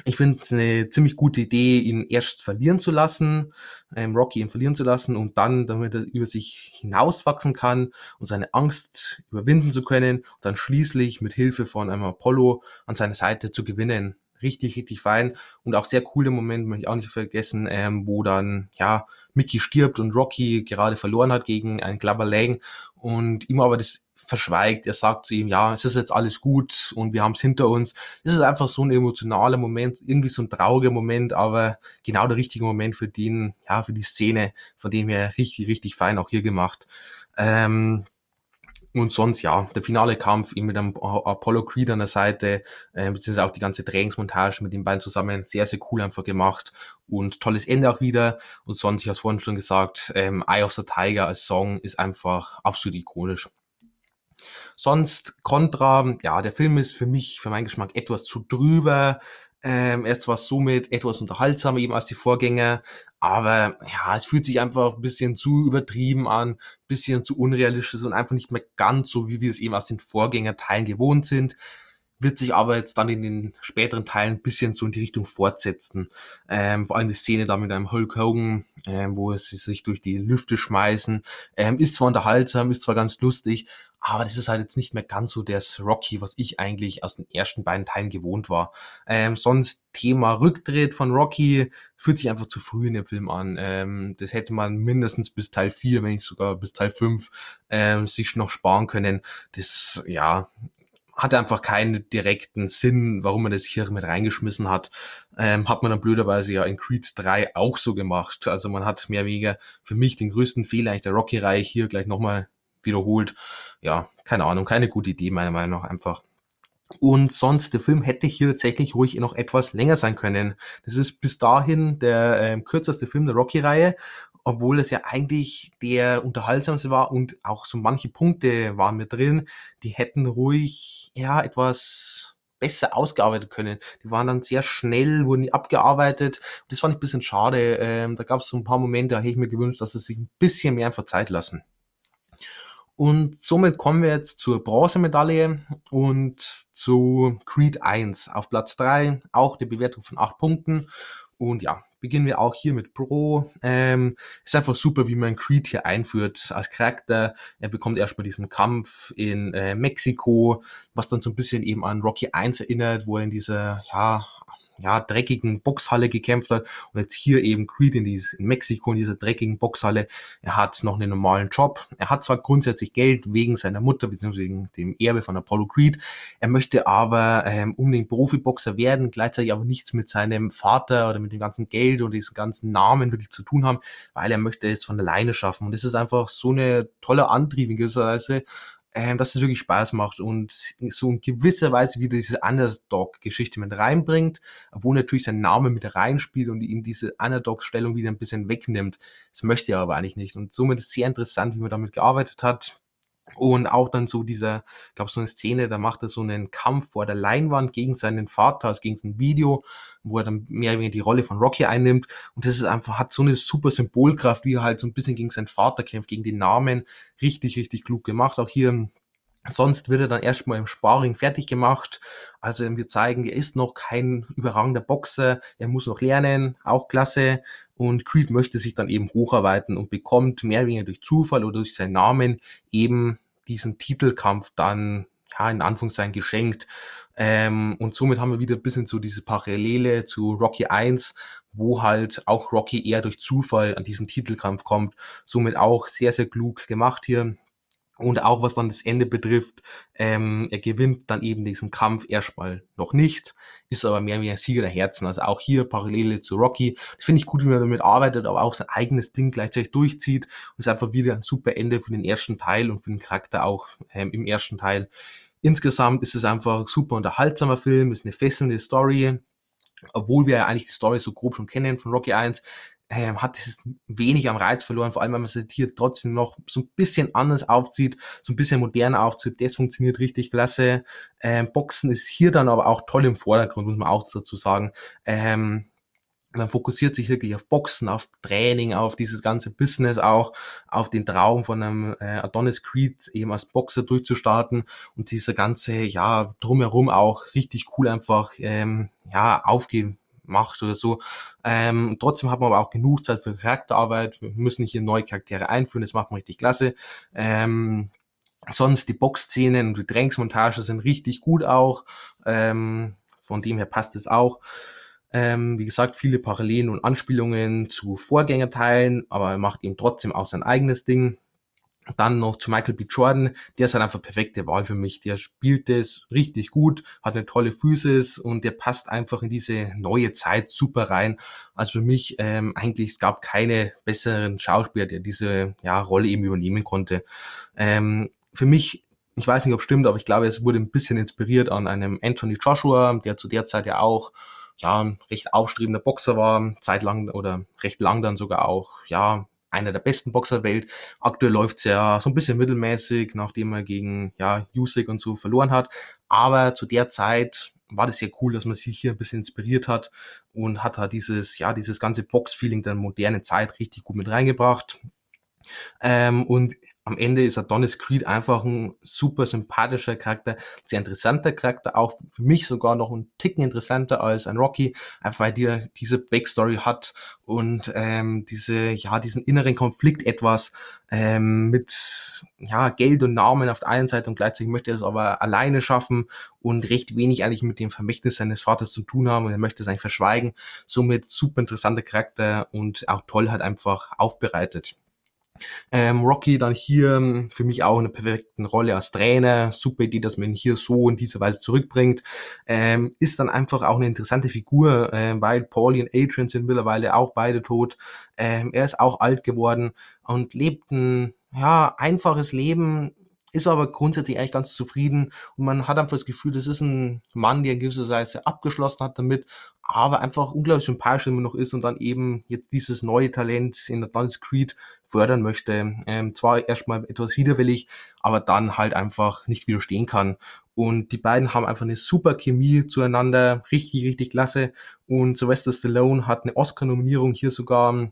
ich finde es eine ziemlich gute Idee, ihn erst verlieren zu lassen, ähm, Rocky ihn verlieren zu lassen und dann, damit er über sich hinauswachsen kann und seine Angst überwinden zu können und dann schließlich mit Hilfe von einem Apollo an seine Seite zu gewinnen. Richtig, richtig fein und auch sehr coole Moment, möchte ich auch nicht vergessen, ähm, wo dann, ja, Mickey stirbt und Rocky gerade verloren hat gegen einen Clubber Lang und ihm aber das verschweigt. Er sagt zu ihm, ja, es ist jetzt alles gut und wir haben es hinter uns. Es ist einfach so ein emotionaler Moment, irgendwie so ein trauriger Moment, aber genau der richtige Moment für den, ja, für die Szene, von dem her richtig, richtig fein auch hier gemacht. Ähm, und sonst, ja, der finale Kampf eben mit dem Apollo Creed an der Seite, äh, beziehungsweise auch die ganze Trainingsmontage mit den beiden zusammen, sehr, sehr cool einfach gemacht und tolles Ende auch wieder. Und sonst, ich habe es vorhin schon gesagt, ähm, Eye of the Tiger als Song ist einfach absolut ikonisch. Sonst Contra, ja, der Film ist für mich, für meinen Geschmack etwas zu drüber. Ähm, er ist zwar somit etwas unterhaltsamer eben als die Vorgänger, aber ja, es fühlt sich einfach ein bisschen zu übertrieben an, bisschen zu unrealistisch und einfach nicht mehr ganz so, wie wir es eben aus den Vorgängerteilen gewohnt sind wird sich aber jetzt dann in den späteren Teilen ein bisschen so in die Richtung fortsetzen. Ähm, vor allem die Szene da mit einem Hulk Hogan, ähm, wo sie sich durch die Lüfte schmeißen, ähm, ist zwar unterhaltsam, ist zwar ganz lustig, aber das ist halt jetzt nicht mehr ganz so das Rocky, was ich eigentlich aus den ersten beiden Teilen gewohnt war. Ähm, sonst Thema Rücktritt von Rocky fühlt sich einfach zu früh in dem Film an. Ähm, das hätte man mindestens bis Teil 4, wenn nicht sogar bis Teil 5, ähm, sich noch sparen können. Das, ja, hatte einfach keinen direkten Sinn, warum man das hier mit reingeschmissen hat. Ähm, hat man dann blöderweise ja in Creed 3 auch so gemacht. Also man hat mehr oder weniger für mich den größten Fehler eigentlich der Rocky-Reihe hier gleich nochmal wiederholt. Ja, keine Ahnung, keine gute Idee meiner Meinung nach einfach. Und sonst, der Film hätte hier tatsächlich ruhig noch etwas länger sein können. Das ist bis dahin der äh, kürzeste Film der Rocky-Reihe obwohl es ja eigentlich der unterhaltsamste war und auch so manche Punkte waren mit drin, die hätten ruhig ja etwas besser ausgearbeitet können. Die waren dann sehr schnell, wurden die abgearbeitet. Das fand ich ein bisschen schade. Ähm, da gab es so ein paar Momente, da hätte ich mir gewünscht, dass sie sich ein bisschen mehr einfach Zeit lassen. Und somit kommen wir jetzt zur Bronzemedaille und zu Creed 1 auf Platz 3, auch die Bewertung von 8 Punkten. Und ja, beginnen wir auch hier mit Pro. Ähm, ist einfach super, wie man Creed hier einführt als Charakter. Er bekommt erstmal diesen Kampf in äh, Mexiko, was dann so ein bisschen eben an Rocky 1 erinnert, wo er in dieser, ja, ja, dreckigen Boxhalle gekämpft hat und jetzt hier eben Creed in, dieses, in Mexiko in dieser dreckigen Boxhalle. Er hat noch einen normalen Job. Er hat zwar grundsätzlich Geld wegen seiner Mutter beziehungsweise wegen dem Erbe von Apollo Creed. Er möchte aber ähm, unbedingt Profiboxer werden, gleichzeitig aber nichts mit seinem Vater oder mit dem ganzen Geld und diesen ganzen Namen wirklich zu tun haben, weil er möchte es von alleine schaffen. Und das ist einfach so eine tolle Antrieb in gewisser Weise, ähm, dass es wirklich Spaß macht und so in gewisser Weise wieder diese Underdog-Geschichte mit reinbringt, wo natürlich sein Name mit reinspielt und ihm diese Underdog-Stellung wieder ein bisschen wegnimmt. Das möchte er aber eigentlich nicht. Und somit ist sehr interessant, wie man damit gearbeitet hat. Und auch dann so dieser, gab so eine Szene, da macht er so einen Kampf vor der Leinwand gegen seinen Vater, also gegen sein Video, wo er dann mehr oder weniger die Rolle von Rocky einnimmt. Und das ist einfach, hat so eine super Symbolkraft, wie er halt so ein bisschen gegen seinen Vater kämpft, gegen den Namen. Richtig, richtig klug gemacht. Auch hier Sonst wird er dann erstmal im Sparring fertig gemacht. Also wir zeigen, er ist noch kein überragender Boxer, er muss noch lernen, auch klasse. Und Creed möchte sich dann eben hocharbeiten und bekommt mehr oder weniger durch Zufall oder durch seinen Namen eben diesen Titelkampf dann ja, in Anführungszeichen geschenkt. Ähm, und somit haben wir wieder ein bisschen so diese Parallele zu Rocky 1, wo halt auch Rocky eher durch Zufall an diesen Titelkampf kommt. Somit auch sehr, sehr klug gemacht hier. Und auch was dann das Ende betrifft, ähm, er gewinnt dann eben diesen Kampf erstmal noch nicht, ist aber mehr wie ein Sieger der Herzen. Also auch hier Parallele zu Rocky. Das finde ich gut, wie man damit arbeitet, aber auch sein eigenes Ding gleichzeitig durchzieht. Und ist einfach wieder ein super Ende für den ersten Teil und für den Charakter auch ähm, im ersten Teil. Insgesamt ist es einfach ein super unterhaltsamer Film, ist eine fesselnde Story obwohl wir ja eigentlich die Story so grob schon kennen von Rocky 1, ähm, hat es wenig am Reiz verloren, vor allem wenn man es hier trotzdem noch so ein bisschen anders aufzieht, so ein bisschen moderner aufzieht, das funktioniert richtig klasse. Ähm, Boxen ist hier dann aber auch toll im Vordergrund, muss man auch dazu sagen. Ähm, man fokussiert sich wirklich auf Boxen, auf Training, auf dieses ganze Business auch, auf den Traum von einem äh, Adonis Creed eben als Boxer durchzustarten und dieser ganze, ja, drumherum auch richtig cool einfach, ähm, ja, aufgehen macht oder so. Ähm, trotzdem hat man aber auch genug Zeit für Charakterarbeit. Wir müssen hier neue Charaktere einführen, das macht man richtig klasse. Ähm, sonst die Boxszenen und die Trainingsmontage sind richtig gut auch. Ähm, von dem her passt es auch. Ähm, wie gesagt, viele Parallelen und Anspielungen zu Vorgängerteilen, aber er macht eben trotzdem auch sein eigenes Ding. Dann noch zu Michael B. Jordan, der ist halt einfach perfekte Wahl für mich. Der spielt es richtig gut, hat eine tolle Physis und der passt einfach in diese neue Zeit super rein. Also für mich ähm, eigentlich, es gab keine besseren Schauspieler, der diese ja, Rolle eben übernehmen konnte. Ähm, für mich ich weiß nicht, ob es stimmt, aber ich glaube, es wurde ein bisschen inspiriert an einem Anthony Joshua, der zu der Zeit ja auch ja ein recht aufstrebender Boxer war, zeitlang oder recht lang dann sogar auch ja einer der besten Boxer der Welt. Aktuell läuft's ja so ein bisschen mittelmäßig, nachdem er gegen ja, Usyk und so verloren hat. Aber zu der Zeit war das sehr cool, dass man sich hier ein bisschen inspiriert hat und hat da dieses, ja, dieses ganze Box-Feeling der modernen Zeit richtig gut mit reingebracht. Ähm, und am Ende ist Adonis Creed einfach ein super sympathischer Charakter, sehr interessanter Charakter, auch für mich sogar noch ein Ticken interessanter als ein Rocky, einfach weil die diese Backstory hat und ähm, diese, ja, diesen inneren Konflikt etwas ähm, mit ja, Geld und Namen auf der einen Seite und gleichzeitig möchte er es aber alleine schaffen und recht wenig eigentlich mit dem Vermächtnis seines Vaters zu tun haben und er möchte es eigentlich verschweigen. Somit super interessanter Charakter und auch toll halt einfach aufbereitet. Ähm, Rocky dann hier ähm, für mich auch eine perfekte Rolle als Trainer. Super Idee, dass man ihn hier so in dieser Weise zurückbringt. Ähm, ist dann einfach auch eine interessante Figur, äh, weil Paulie und Adrian sind mittlerweile auch beide tot. Ähm, er ist auch alt geworden und lebt ein ja, einfaches Leben, ist aber grundsätzlich eigentlich ganz zufrieden und man hat einfach das Gefühl, das ist ein Mann, der in gewisser Weise abgeschlossen hat damit, aber einfach unglaublich sympathisch immer noch ist und dann eben jetzt dieses neue Talent in der Dance Creed fördern möchte. Ähm, zwar erstmal etwas widerwillig, aber dann halt einfach nicht widerstehen kann. Und die beiden haben einfach eine super Chemie zueinander, richtig, richtig klasse. Und Sylvester Stallone hat eine Oscar-Nominierung hier sogar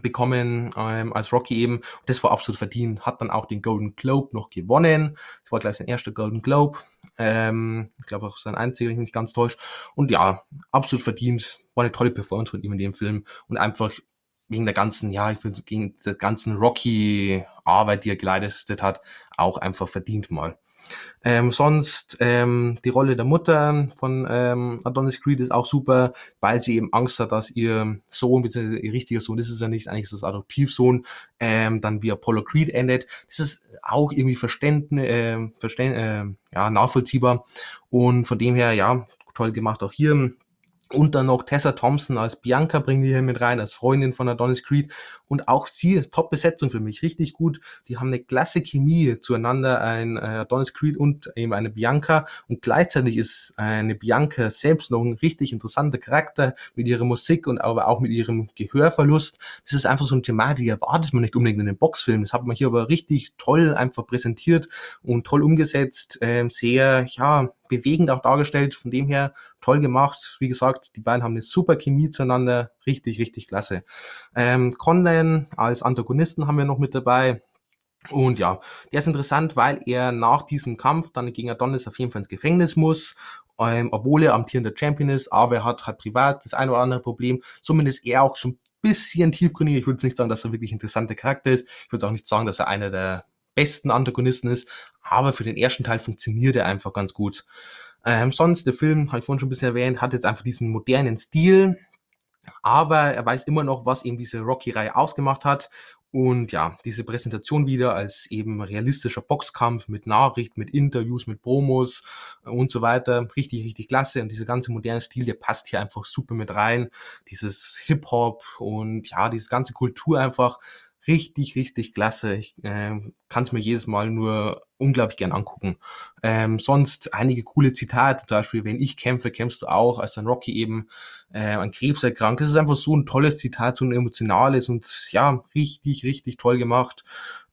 bekommen ähm, als Rocky eben. Und das war absolut verdient. Hat dann auch den Golden Globe noch gewonnen. Das war gleich sein erster Golden Globe. Ähm, ich glaube auch sein einziger, wenn ich mich ganz täusche. Und ja, absolut verdient. War eine tolle Performance von ihm in dem Film. Und einfach wegen der ganzen, ja, ich finde, gegen der ganzen Rocky-Arbeit, die er geleistet hat, auch einfach verdient mal. Ähm, sonst ähm, die Rolle der Mutter von ähm, Adonis Creed ist auch super, weil sie eben Angst hat, dass ihr Sohn, beziehungsweise ihr richtiger Sohn ist es ja nicht, eigentlich ist das Adoptivsohn, ähm, dann wie Apollo Creed endet. Das ist auch irgendwie verständnis, äh, verständ, äh, ja, nachvollziehbar und von dem her, ja, toll gemacht auch hier. Und dann noch Tessa Thompson als Bianca bringen wir hier mit rein, als Freundin von Adonis Creed. Und auch sie, Top-Besetzung für mich, richtig gut. Die haben eine klasse Chemie zueinander, ein äh, Adonis Creed und eben eine Bianca. Und gleichzeitig ist eine Bianca selbst noch ein richtig interessanter Charakter mit ihrer Musik und aber auch mit ihrem Gehörverlust. Das ist einfach so ein Thema, die erwartet man nicht unbedingt in den Boxfilm. Das hat man hier aber richtig toll einfach präsentiert und toll umgesetzt. Ähm, sehr, ja, bewegend auch dargestellt. Von dem her toll gemacht. Wie gesagt, die beiden haben eine super Chemie zueinander. Richtig, richtig klasse. Ähm, Conlan als Antagonisten haben wir noch mit dabei. Und ja, der ist interessant, weil er nach diesem Kampf dann gegen Adonis auf jeden Fall ins Gefängnis muss, ähm, obwohl er amtierender Champion ist, aber er hat halt privat das eine oder andere Problem. Ist er auch so ein bisschen tiefgründig. Ich würde nicht sagen, dass er wirklich ein interessanter Charakter ist. Ich würde auch nicht sagen, dass er einer der besten Antagonisten ist, aber für den ersten Teil funktioniert er einfach ganz gut. Ähm, sonst, der Film, habe ich vorhin schon ein bisschen erwähnt, hat jetzt einfach diesen modernen Stil, aber er weiß immer noch, was eben diese Rocky-Reihe ausgemacht hat. Und ja, diese Präsentation wieder als eben realistischer Boxkampf mit Nachrichten, mit Interviews, mit Promos und so weiter. Richtig, richtig klasse. Und dieser ganze moderne Stil, der passt hier einfach super mit rein. Dieses Hip-Hop und ja, diese ganze Kultur einfach richtig, richtig klasse. Ich äh, kann es mir jedes Mal nur unglaublich gern angucken. Ähm, sonst einige coole Zitate, zum Beispiel, wenn ich kämpfe, kämpfst du auch, als dann Rocky eben äh, an Krebs erkrankt. Das ist einfach so ein tolles Zitat, so ein emotionales und ja, richtig, richtig toll gemacht.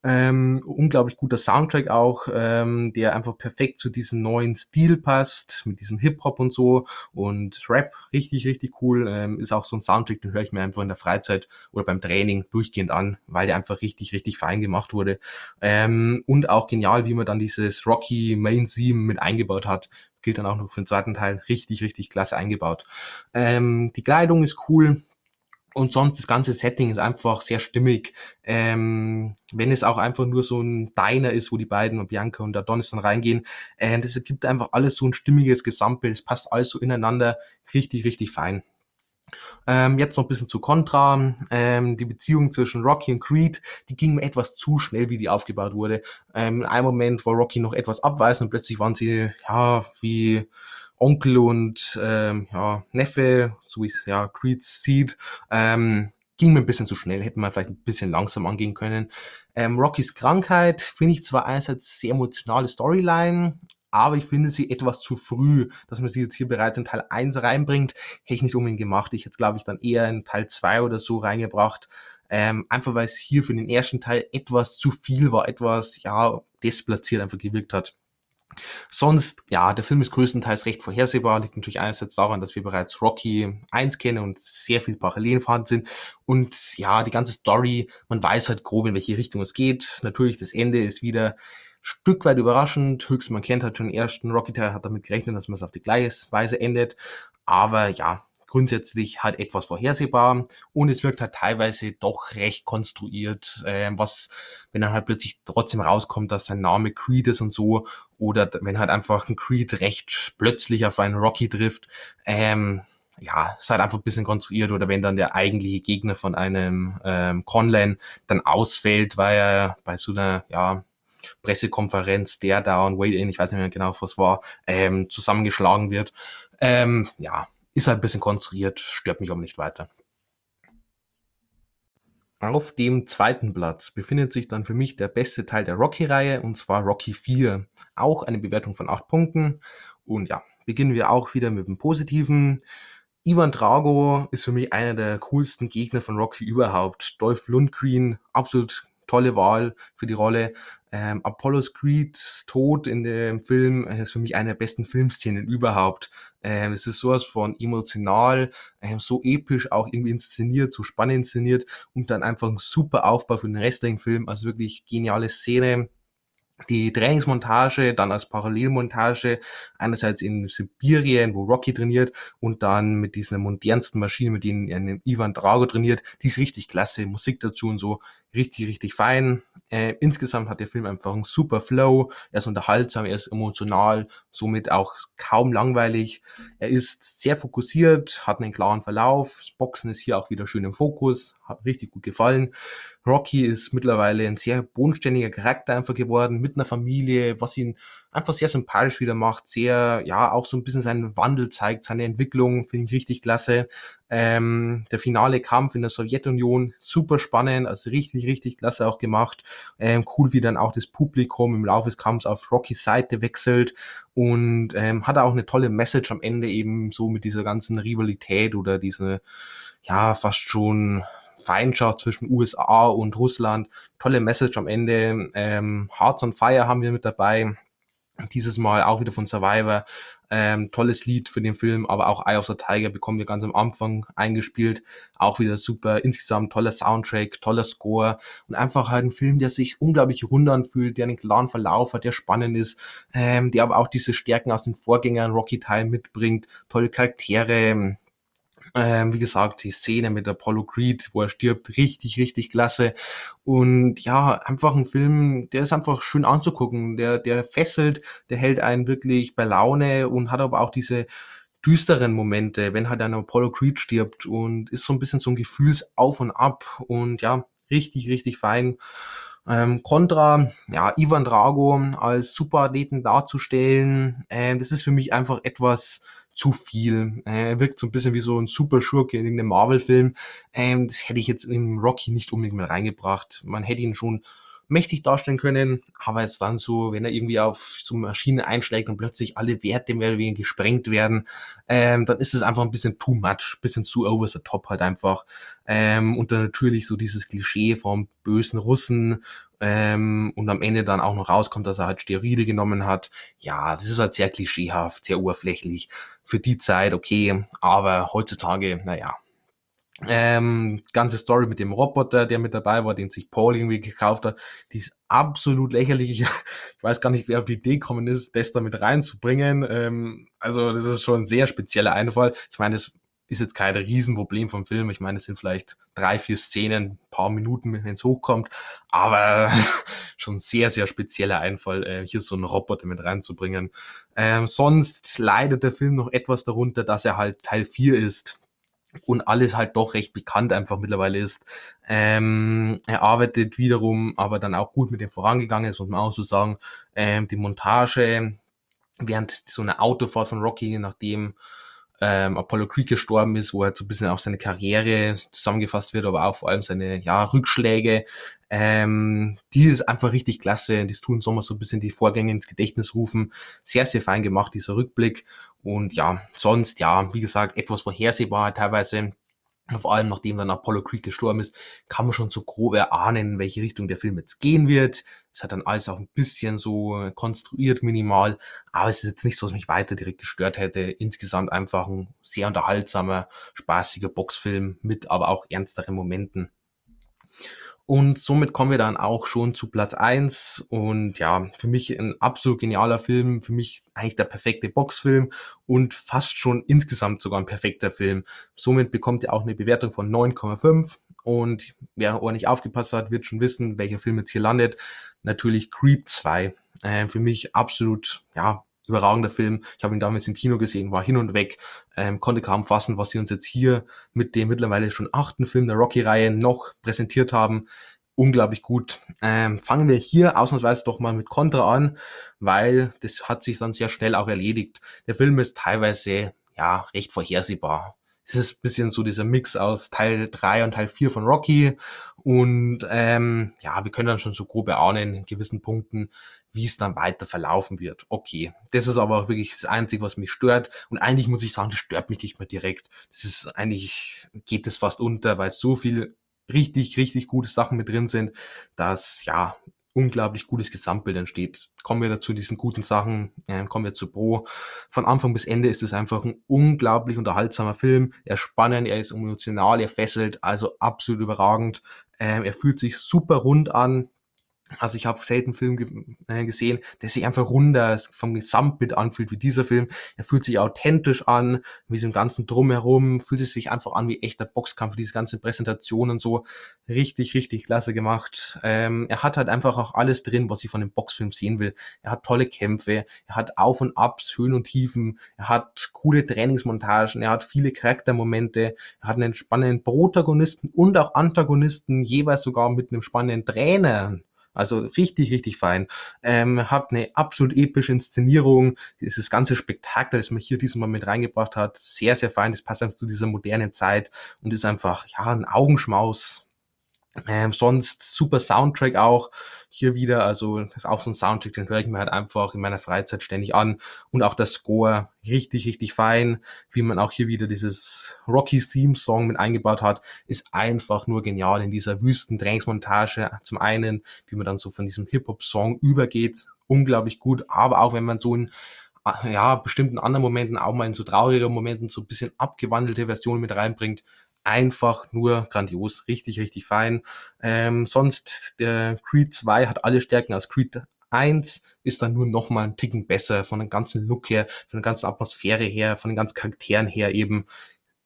Ähm, unglaublich guter Soundtrack auch, ähm, der einfach perfekt zu diesem neuen Stil passt, mit diesem Hip-Hop und so und Rap, richtig, richtig cool. Ähm, ist auch so ein Soundtrack, den höre ich mir einfach in der Freizeit oder beim Training durchgehend an, weil der einfach richtig, richtig fein gemacht wurde. Ähm, und auch genial, wie man dann dieses Rocky Main Theme mit eingebaut hat. Gilt dann auch noch für den zweiten Teil. Richtig, richtig klasse eingebaut. Ähm, die Kleidung ist cool und sonst das ganze Setting ist einfach sehr stimmig. Ähm, wenn es auch einfach nur so ein Diner ist, wo die beiden, Bianca und Adonis dann reingehen, äh, das ergibt einfach alles so ein stimmiges Gesamtbild. Es passt alles so ineinander. Richtig, richtig fein. Ähm, jetzt noch ein bisschen zu Contra. Ähm, die Beziehung zwischen Rocky und Creed, die ging mir etwas zu schnell, wie die aufgebaut wurde. Ähm, in einem Moment war Rocky noch etwas abweisend und plötzlich waren sie, ja, wie Onkel und ähm, ja, Neffe, so wie es ja Creed sieht, ähm, ging mir ein bisschen zu schnell, hätte man vielleicht ein bisschen langsam angehen können. Ähm, Rockys Krankheit finde ich zwar einerseits sehr emotionale Storyline, aber ich finde sie etwas zu früh, dass man sie jetzt hier bereits in Teil 1 reinbringt, hätte ich nicht unbedingt gemacht. Ich hätte glaube ich dann eher in Teil 2 oder so reingebracht, ähm, einfach weil es hier für den ersten Teil etwas zu viel war, etwas, ja, desplatziert einfach gewirkt hat. Sonst, ja, der Film ist größtenteils recht vorhersehbar, liegt natürlich einerseits daran, dass wir bereits Rocky 1 kennen und sehr viel Parallelen vorhanden sind. Und ja, die ganze Story, man weiß halt grob, in welche Richtung es geht. Natürlich, das Ende ist wieder Stück weit überraschend. Höchstens man kennt halt schon den ersten Rocky Teil, hat damit gerechnet, dass man es auf die gleiche Weise endet. Aber ja, grundsätzlich halt etwas vorhersehbar und es wirkt halt teilweise doch recht konstruiert, äh, was, wenn dann halt plötzlich trotzdem rauskommt, dass sein Name Creed ist und so, oder wenn halt einfach ein Creed recht plötzlich auf einen Rocky trifft, ähm, ja, ist halt einfach ein bisschen konstruiert oder wenn dann der eigentliche Gegner von einem ähm, Conlan dann ausfällt, weil er bei so einer, ja, Pressekonferenz, der da und Wade in, ich weiß nicht mehr genau, was war, ähm, zusammengeschlagen wird. Ähm, ja, ist halt ein bisschen konstruiert, stört mich aber nicht weiter. Auf dem zweiten Platz befindet sich dann für mich der beste Teil der Rocky-Reihe und zwar Rocky 4. Auch eine Bewertung von 8 Punkten. Und ja, beginnen wir auch wieder mit dem Positiven. Ivan Drago ist für mich einer der coolsten Gegner von Rocky überhaupt. Dolph Lundgren, absolut tolle Wahl für die Rolle. Ähm, Apollos Creeds Tod in dem Film ist für mich eine der besten Filmszenen überhaupt. Ähm, es ist sowas von emotional, ähm, so episch auch irgendwie inszeniert, so spannend inszeniert und dann einfach ein super Aufbau für den restlichen Film. Also wirklich geniale Szene die Trainingsmontage dann als Parallelmontage einerseits in Sibirien, wo Rocky trainiert und dann mit dieser modernsten Maschine, mit denen Ivan Drago trainiert, die ist richtig klasse, Musik dazu und so, richtig, richtig fein. Äh, insgesamt hat der Film einfach einen super Flow, er ist unterhaltsam, er ist emotional, somit auch kaum langweilig. Er ist sehr fokussiert, hat einen klaren Verlauf, das Boxen ist hier auch wieder schön im Fokus, hat richtig gut gefallen. Rocky ist mittlerweile ein sehr bodenständiger Charakter einfach geworden, mit einer Familie, was ihn einfach sehr sympathisch wieder macht, sehr, ja, auch so ein bisschen seinen Wandel zeigt, seine Entwicklung, finde ich richtig klasse. Ähm, der finale Kampf in der Sowjetunion, super spannend, also richtig, richtig klasse auch gemacht. Ähm, cool, wie dann auch das Publikum im Laufe des Kampfs auf Rockys Seite wechselt und ähm, hat auch eine tolle Message am Ende eben so mit dieser ganzen Rivalität oder diese, ja, fast schon Feindschaft zwischen USA und Russland. Tolle Message am Ende. Ähm, Hearts on Fire haben wir mit dabei. Dieses Mal auch wieder von Survivor. Ähm, tolles Lied für den Film, aber auch Eye of the Tiger bekommen wir ganz am Anfang eingespielt. Auch wieder super. Insgesamt toller Soundtrack, toller Score und einfach halt ein Film, der sich unglaublich rund anfühlt, der einen klaren Verlauf hat, der spannend ist, ähm, der aber auch diese Stärken aus den Vorgängern Rocky Teil mitbringt. Tolle Charaktere, ähm, wie gesagt, die Szene mit Apollo Creed, wo er stirbt, richtig, richtig klasse. Und ja, einfach ein Film, der ist einfach schön anzugucken. Der, der fesselt, der hält einen wirklich bei Laune und hat aber auch diese düsteren Momente, wenn halt ein Apollo Creed stirbt und ist so ein bisschen so ein Gefühlsauf und Ab und ja, richtig, richtig fein. Ähm, Contra, ja, Ivan Drago als Superathleten darzustellen, äh, das ist für mich einfach etwas zu viel. Äh, er wirkt so ein bisschen wie so ein Superschurke in irgendeinem Marvel-Film. Ähm, das hätte ich jetzt im Rocky nicht unbedingt mehr reingebracht. Man hätte ihn schon mächtig darstellen können, aber jetzt dann so, wenn er irgendwie auf so Maschine einschlägt und plötzlich alle Werte mehr oder weniger gesprengt werden, ähm, dann ist es einfach ein bisschen too much, bisschen zu over the top halt einfach. Ähm, und dann natürlich so dieses Klischee vom bösen Russen ähm, und am Ende dann auch noch rauskommt, dass er halt Steroide genommen hat. Ja, das ist halt sehr klischeehaft, sehr oberflächlich für die Zeit, okay, aber heutzutage, naja, ähm, ganze Story mit dem Roboter, der mit dabei war, den sich Paul irgendwie gekauft hat, die ist absolut lächerlich. Ich, ich weiß gar nicht, wer auf die Idee gekommen ist, das da mit reinzubringen. Ähm, also das ist schon ein sehr spezieller Einfall. Ich meine, das ist jetzt kein Riesenproblem vom Film. Ich meine, es sind vielleicht drei, vier Szenen, paar Minuten, wenn es hochkommt, aber schon sehr, sehr spezieller Einfall, äh, hier so einen Roboter mit reinzubringen. Ähm, sonst leidet der Film noch etwas darunter, dass er halt Teil 4 ist und alles halt doch recht bekannt einfach mittlerweile ist. Ähm, er arbeitet wiederum, aber dann auch gut mit dem vorangegangen, ist, muss man auch so sagen. Ähm, die Montage während so einer Autofahrt von Rocky, nachdem ähm, Apollo Creed gestorben ist, wo halt so ein bisschen auch seine Karriere zusammengefasst wird, aber auch vor allem seine ja, Rückschläge. Ähm, die ist einfach richtig klasse. Das tun Sommer so ein bisschen die Vorgänge ins Gedächtnis rufen. Sehr, sehr fein gemacht, dieser Rückblick. Und ja, sonst, ja, wie gesagt, etwas vorhersehbar teilweise. Vor allem nachdem dann Apollo Creed gestorben ist, kann man schon so grob erahnen, in welche Richtung der Film jetzt gehen wird. Es hat dann alles auch ein bisschen so konstruiert, minimal, aber es ist jetzt nichts, was mich weiter direkt gestört hätte. Insgesamt einfach ein sehr unterhaltsamer, spaßiger Boxfilm mit aber auch ernsteren Momenten. Und somit kommen wir dann auch schon zu Platz eins Und ja, für mich ein absolut genialer Film. Für mich eigentlich der perfekte Boxfilm und fast schon insgesamt sogar ein perfekter Film. Somit bekommt er auch eine Bewertung von 9,5. Und wer ordentlich aufgepasst hat, wird schon wissen, welcher Film jetzt hier landet. Natürlich Creed 2. Äh, für mich absolut, ja, überragender Film. Ich habe ihn damals im Kino gesehen, war hin und weg, ähm, konnte kaum fassen, was sie uns jetzt hier mit dem mittlerweile schon achten Film der Rocky-Reihe noch präsentiert haben. Unglaublich gut. Ähm, fangen wir hier ausnahmsweise doch mal mit Contra an, weil das hat sich dann sehr schnell auch erledigt. Der Film ist teilweise ja recht vorhersehbar. Es ist bisschen so dieser Mix aus Teil 3 und Teil 4 von Rocky. Und ähm, ja, wir können dann schon so grob erahnen in gewissen Punkten, wie es dann weiter verlaufen wird. Okay, das ist aber auch wirklich das Einzige, was mich stört. Und eigentlich muss ich sagen, das stört mich nicht mehr direkt. Das ist eigentlich, geht es fast unter, weil so viel richtig, richtig gute Sachen mit drin sind, dass ja unglaublich gutes Gesamtbild entsteht. Kommen wir dazu diesen guten Sachen, äh, kommen wir zu Pro. Von Anfang bis Ende ist es einfach ein unglaublich unterhaltsamer Film. Er ist spannend, er ist emotional, er fesselt, also absolut überragend. Ähm, er fühlt sich super rund an. Also ich habe selten Film ge äh, gesehen, der sich einfach runder vom Gesamtbild anfühlt wie dieser Film. Er fühlt sich authentisch an, wie so im ganzen Drumherum, fühlt es sich einfach an wie echter Boxkampf, diese ganze Präsentation und so. Richtig, richtig klasse gemacht. Ähm, er hat halt einfach auch alles drin, was ich von dem Boxfilm sehen will. Er hat tolle Kämpfe, er hat Auf und Abs, Höhen und Tiefen, er hat coole Trainingsmontagen, er hat viele Charaktermomente, er hat einen spannenden Protagonisten und auch Antagonisten, jeweils sogar mit einem spannenden Trainer also richtig, richtig fein. Ähm, hat eine absolut epische Inszenierung. Dieses ganze Spektakel, das man hier diesmal mit reingebracht hat, sehr, sehr fein. Das passt einfach zu dieser modernen Zeit und ist einfach, ja, ein Augenschmaus. Ähm, sonst super Soundtrack auch hier wieder, also das ist auch so ein Soundtrack, den höre ich mir halt einfach in meiner Freizeit ständig an. Und auch der Score richtig, richtig fein, wie man auch hier wieder dieses Rocky Theme Song mit eingebaut hat, ist einfach nur genial in dieser Wüsten-Trainingsmontage. Zum einen, wie man dann so von diesem Hip-Hop-Song übergeht, unglaublich gut, aber auch wenn man so in ja, bestimmten anderen Momenten, auch mal in so traurigen Momenten so ein bisschen abgewandelte Versionen mit reinbringt, einfach nur grandios, richtig, richtig fein. Ähm, sonst, der Creed 2 hat alle Stärken als Creed 1, ist dann nur noch mal ein Ticken besser von dem ganzen Look her, von der ganzen Atmosphäre her, von den ganzen Charakteren her eben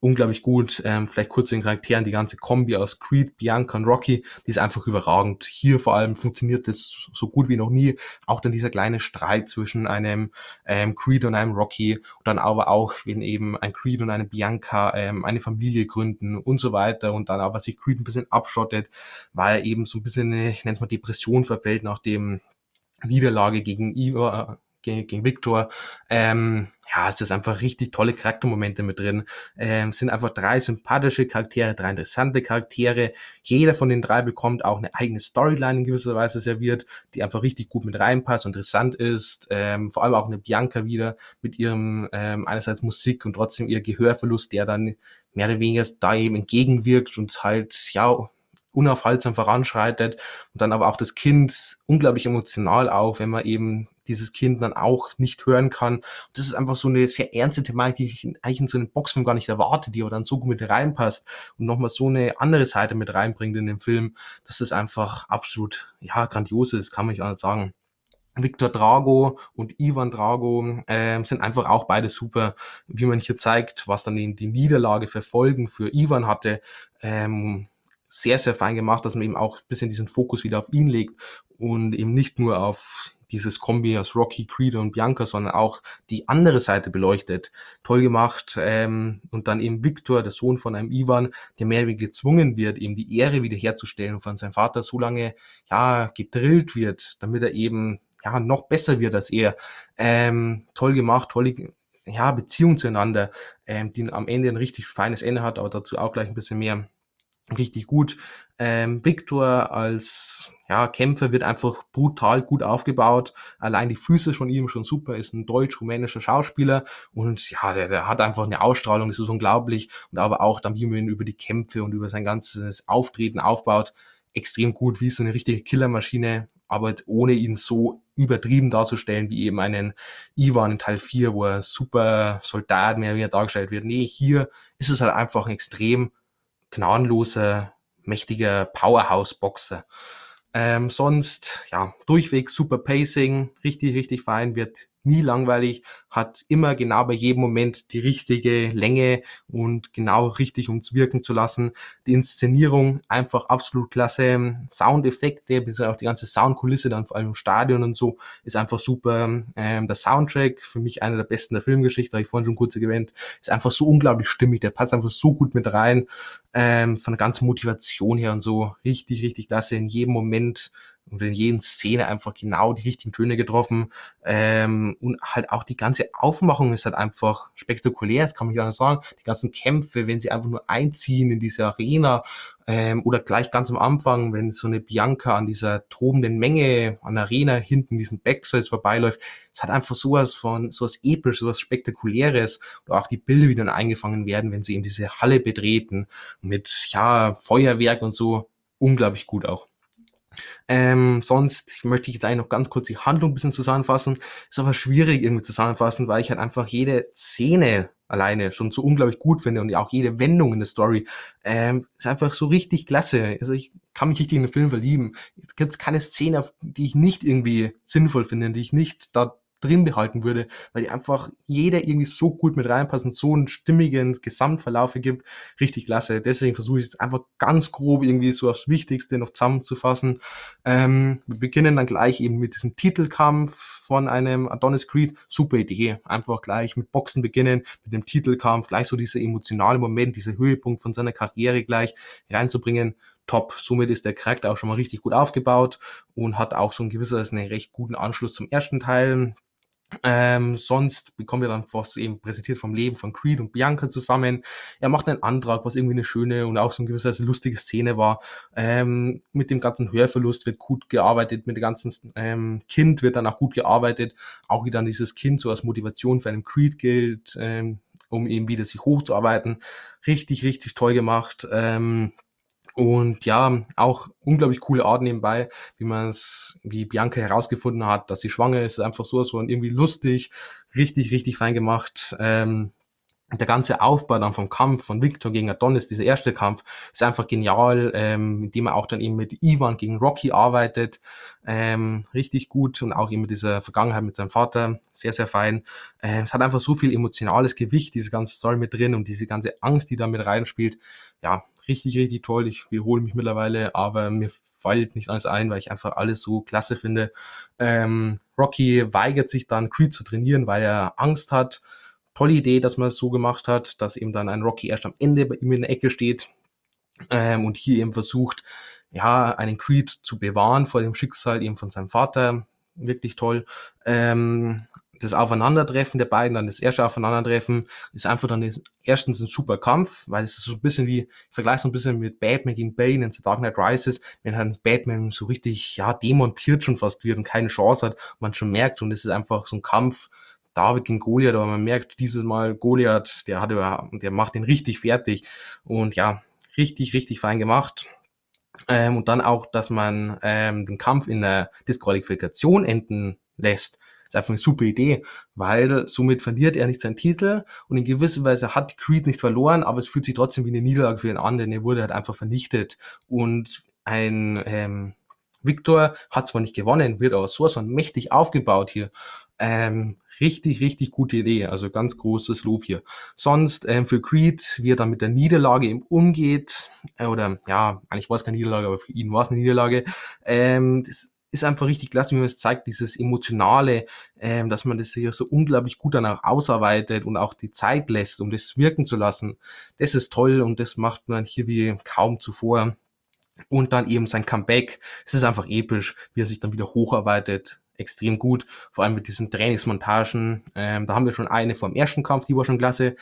unglaublich gut. Ähm, vielleicht kurz zu den Charakteren, die ganze Kombi aus Creed, Bianca und Rocky, die ist einfach überragend. Hier vor allem funktioniert das so gut wie noch nie. Auch dann dieser kleine Streit zwischen einem ähm, Creed und einem Rocky und dann aber auch, wenn eben ein Creed und eine Bianca ähm, eine Familie gründen und so weiter und dann aber sich Creed ein bisschen abschottet, weil er eben so ein bisschen, ich nenne es mal Depression verfällt nach dem Niederlage gegen Iva, gegen, Victor. Ähm, ja, es ist einfach richtig tolle Charaktermomente mit drin. Ähm, es sind einfach drei sympathische Charaktere, drei interessante Charaktere. Jeder von den drei bekommt auch eine eigene Storyline in gewisser Weise serviert, die einfach richtig gut mit reinpasst und interessant ist. Ähm, vor allem auch eine Bianca wieder mit ihrem ähm, einerseits Musik und trotzdem ihr Gehörverlust, der dann mehr oder weniger da eben entgegenwirkt und halt, ja, unaufhaltsam voranschreitet und dann aber auch das Kind unglaublich emotional auch, wenn man eben dieses Kind dann auch nicht hören kann. Und das ist einfach so eine sehr ernste Thematik, die ich eigentlich in so einem Boxfilm gar nicht erwarte, die aber dann so gut mit reinpasst und nochmal so eine andere Seite mit reinbringt in den Film, dass es einfach absolut, ja, grandios ist, kann man nicht anders sagen. Victor Drago und Ivan Drago äh, sind einfach auch beide super, wie man hier zeigt, was dann die, die Niederlage für Folgen für Ivan hatte. Ähm, sehr, sehr fein gemacht, dass man eben auch ein bisschen diesen Fokus wieder auf ihn legt und eben nicht nur auf dieses Kombi aus Rocky, Creed und Bianca, sondern auch die andere Seite beleuchtet. Toll gemacht. Ähm, und dann eben Victor, der Sohn von einem Ivan, der mehr gezwungen wird, eben die Ehre wiederherzustellen und von seinem Vater so lange ja gedrillt wird, damit er eben ja noch besser wird als er. Ähm, toll gemacht, tolle ja, Beziehung zueinander, ähm, die am Ende ein richtig feines Ende hat, aber dazu auch gleich ein bisschen mehr richtig gut. Ähm, Victor als ja, Kämpfer wird einfach brutal gut aufgebaut. Allein die Füße von ihm schon super, ist ein deutsch-rumänischer Schauspieler und ja, der, der hat einfach eine Ausstrahlung, das ist unglaublich. Und aber auch dann, wie man ihn über die Kämpfe und über sein ganzes Auftreten aufbaut, extrem gut, wie so eine richtige Killermaschine, aber ohne ihn so übertrieben darzustellen, wie eben einen Ivan in Teil 4, wo er super Soldat mehr wie er dargestellt wird. Nee, hier ist es halt einfach ein extrem gnadenloser, mächtiger Powerhouse-Boxer. Ähm, sonst, ja, durchweg super Pacing, richtig, richtig fein, wird nie langweilig, hat immer genau bei jedem Moment die richtige Länge und genau richtig, um es wirken zu lassen. Die Inszenierung einfach absolut klasse. Soundeffekte, bis auch die ganze Soundkulisse dann vor allem im Stadion und so ist einfach super. Ähm, der Soundtrack, für mich einer der besten der Filmgeschichte, habe ich vorhin schon kurz erwähnt, ist einfach so unglaublich stimmig. Der passt einfach so gut mit rein. Ähm, von der ganzen Motivation her und so richtig, richtig klasse. In jedem Moment und in jedem Szene einfach genau die richtigen Töne getroffen. Ähm, und halt auch die ganze Aufmachung ist halt einfach spektakulär, das kann man nicht sagen. Die ganzen Kämpfe, wenn sie einfach nur einziehen in diese Arena ähm, oder gleich ganz am Anfang, wenn so eine Bianca an dieser tobenden Menge an der Arena hinten diesen Backstage vorbeiläuft, es hat einfach sowas von, sowas episch, sowas spektakuläres oder auch die Bilder, die dann eingefangen werden, wenn sie eben diese Halle betreten mit, ja, Feuerwerk und so, unglaublich gut auch. Ähm, sonst möchte ich da noch ganz kurz die Handlung ein bisschen zusammenfassen. Ist aber schwierig irgendwie zusammenfassen, weil ich halt einfach jede Szene alleine schon so unglaublich gut finde und auch jede Wendung in der Story ähm, ist einfach so richtig klasse. Also ich kann mich richtig in den Film verlieben. Es gibt keine Szene, die ich nicht irgendwie sinnvoll finde, die ich nicht da drin behalten würde, weil die einfach jeder irgendwie so gut mit reinpassen, so einen stimmigen Gesamtverlauf ergibt. Richtig klasse. Deswegen versuche ich es einfach ganz grob irgendwie so aufs Wichtigste noch zusammenzufassen. Ähm, wir beginnen dann gleich eben mit diesem Titelkampf von einem Adonis Creed. Super Idee. Einfach gleich mit Boxen beginnen, mit dem Titelkampf, gleich so dieser emotionale Moment, dieser Höhepunkt von seiner Karriere gleich reinzubringen top. Somit ist der Charakter auch schon mal richtig gut aufgebaut und hat auch so ein gewisses, einen recht guten Anschluss zum ersten Teil. Ähm, sonst bekommen wir dann was eben präsentiert vom Leben von Creed und Bianca zusammen. Er macht einen Antrag, was irgendwie eine schöne und auch so ein gewisser lustige Szene war. Ähm, mit dem ganzen Hörverlust wird gut gearbeitet, mit dem ganzen ähm, Kind wird dann auch gut gearbeitet. Auch wie dann dieses Kind so als Motivation für einen Creed gilt, ähm, um eben wieder sich hochzuarbeiten. Richtig, richtig toll gemacht. Ähm, und ja, auch unglaublich coole Art nebenbei, wie man es, wie Bianca herausgefunden hat, dass sie schwanger ist, einfach so, so irgendwie lustig, richtig, richtig fein gemacht. Ähm, der ganze Aufbau dann vom Kampf von Victor gegen Adonis, dieser erste Kampf, ist einfach genial, ähm, mit dem er auch dann eben mit Ivan gegen Rocky arbeitet, ähm, richtig gut und auch eben mit dieser Vergangenheit mit seinem Vater, sehr, sehr fein. Äh, es hat einfach so viel emotionales Gewicht, diese ganze Story mit drin und diese ganze Angst, die da mit reinspielt. Ja, richtig, richtig toll. Ich wiederhole mich mittlerweile, aber mir fällt nicht alles ein, weil ich einfach alles so klasse finde. Ähm, Rocky weigert sich dann, Creed zu trainieren, weil er Angst hat. Tolle Idee, dass man es so gemacht hat, dass eben dann ein Rocky erst am Ende bei ihm in der Ecke steht ähm, und hier eben versucht, ja, einen Creed zu bewahren vor dem Schicksal eben von seinem Vater. Wirklich toll. Ähm, das Aufeinandertreffen der beiden, dann das erste Aufeinandertreffen, ist einfach dann erstens ein super Kampf, weil es ist so ein bisschen wie, ich vergleiche es ein bisschen mit Batman gegen Bane in The Dark Knight Rises, wenn halt Batman so richtig, ja, demontiert schon fast wird und keine Chance hat, man schon merkt und es ist einfach so ein Kampf, David gegen Goliath, aber man merkt dieses Mal Goliath, der hat der macht den richtig fertig und ja, richtig, richtig fein gemacht. Ähm, und dann auch, dass man ähm, den Kampf in der Disqualifikation enden lässt ist einfach eine super Idee, weil somit verliert er nicht seinen Titel und in gewisser Weise hat Creed nicht verloren, aber es fühlt sich trotzdem wie eine Niederlage für ihn an, denn er wurde halt einfach vernichtet und ein ähm, Victor hat zwar nicht gewonnen, wird aber so so mächtig aufgebaut hier. Ähm, richtig, richtig gute Idee. Also ganz großes Lob hier. Sonst ähm, für Creed, wie er dann mit der Niederlage eben umgeht, äh, oder ja, eigentlich war es keine Niederlage, aber für ihn war es eine Niederlage. Ähm, das ist einfach richtig klasse, wie man es zeigt, dieses Emotionale, ähm, dass man das hier so unglaublich gut danach ausarbeitet und auch die Zeit lässt, um das wirken zu lassen. Das ist toll und das macht man hier wie kaum zuvor. Und dann eben sein Comeback. Es ist einfach episch, wie er sich dann wieder hocharbeitet. Extrem gut. Vor allem mit diesen Trainingsmontagen. Ähm, da haben wir schon eine vom ersten Kampf, die war schon klasse.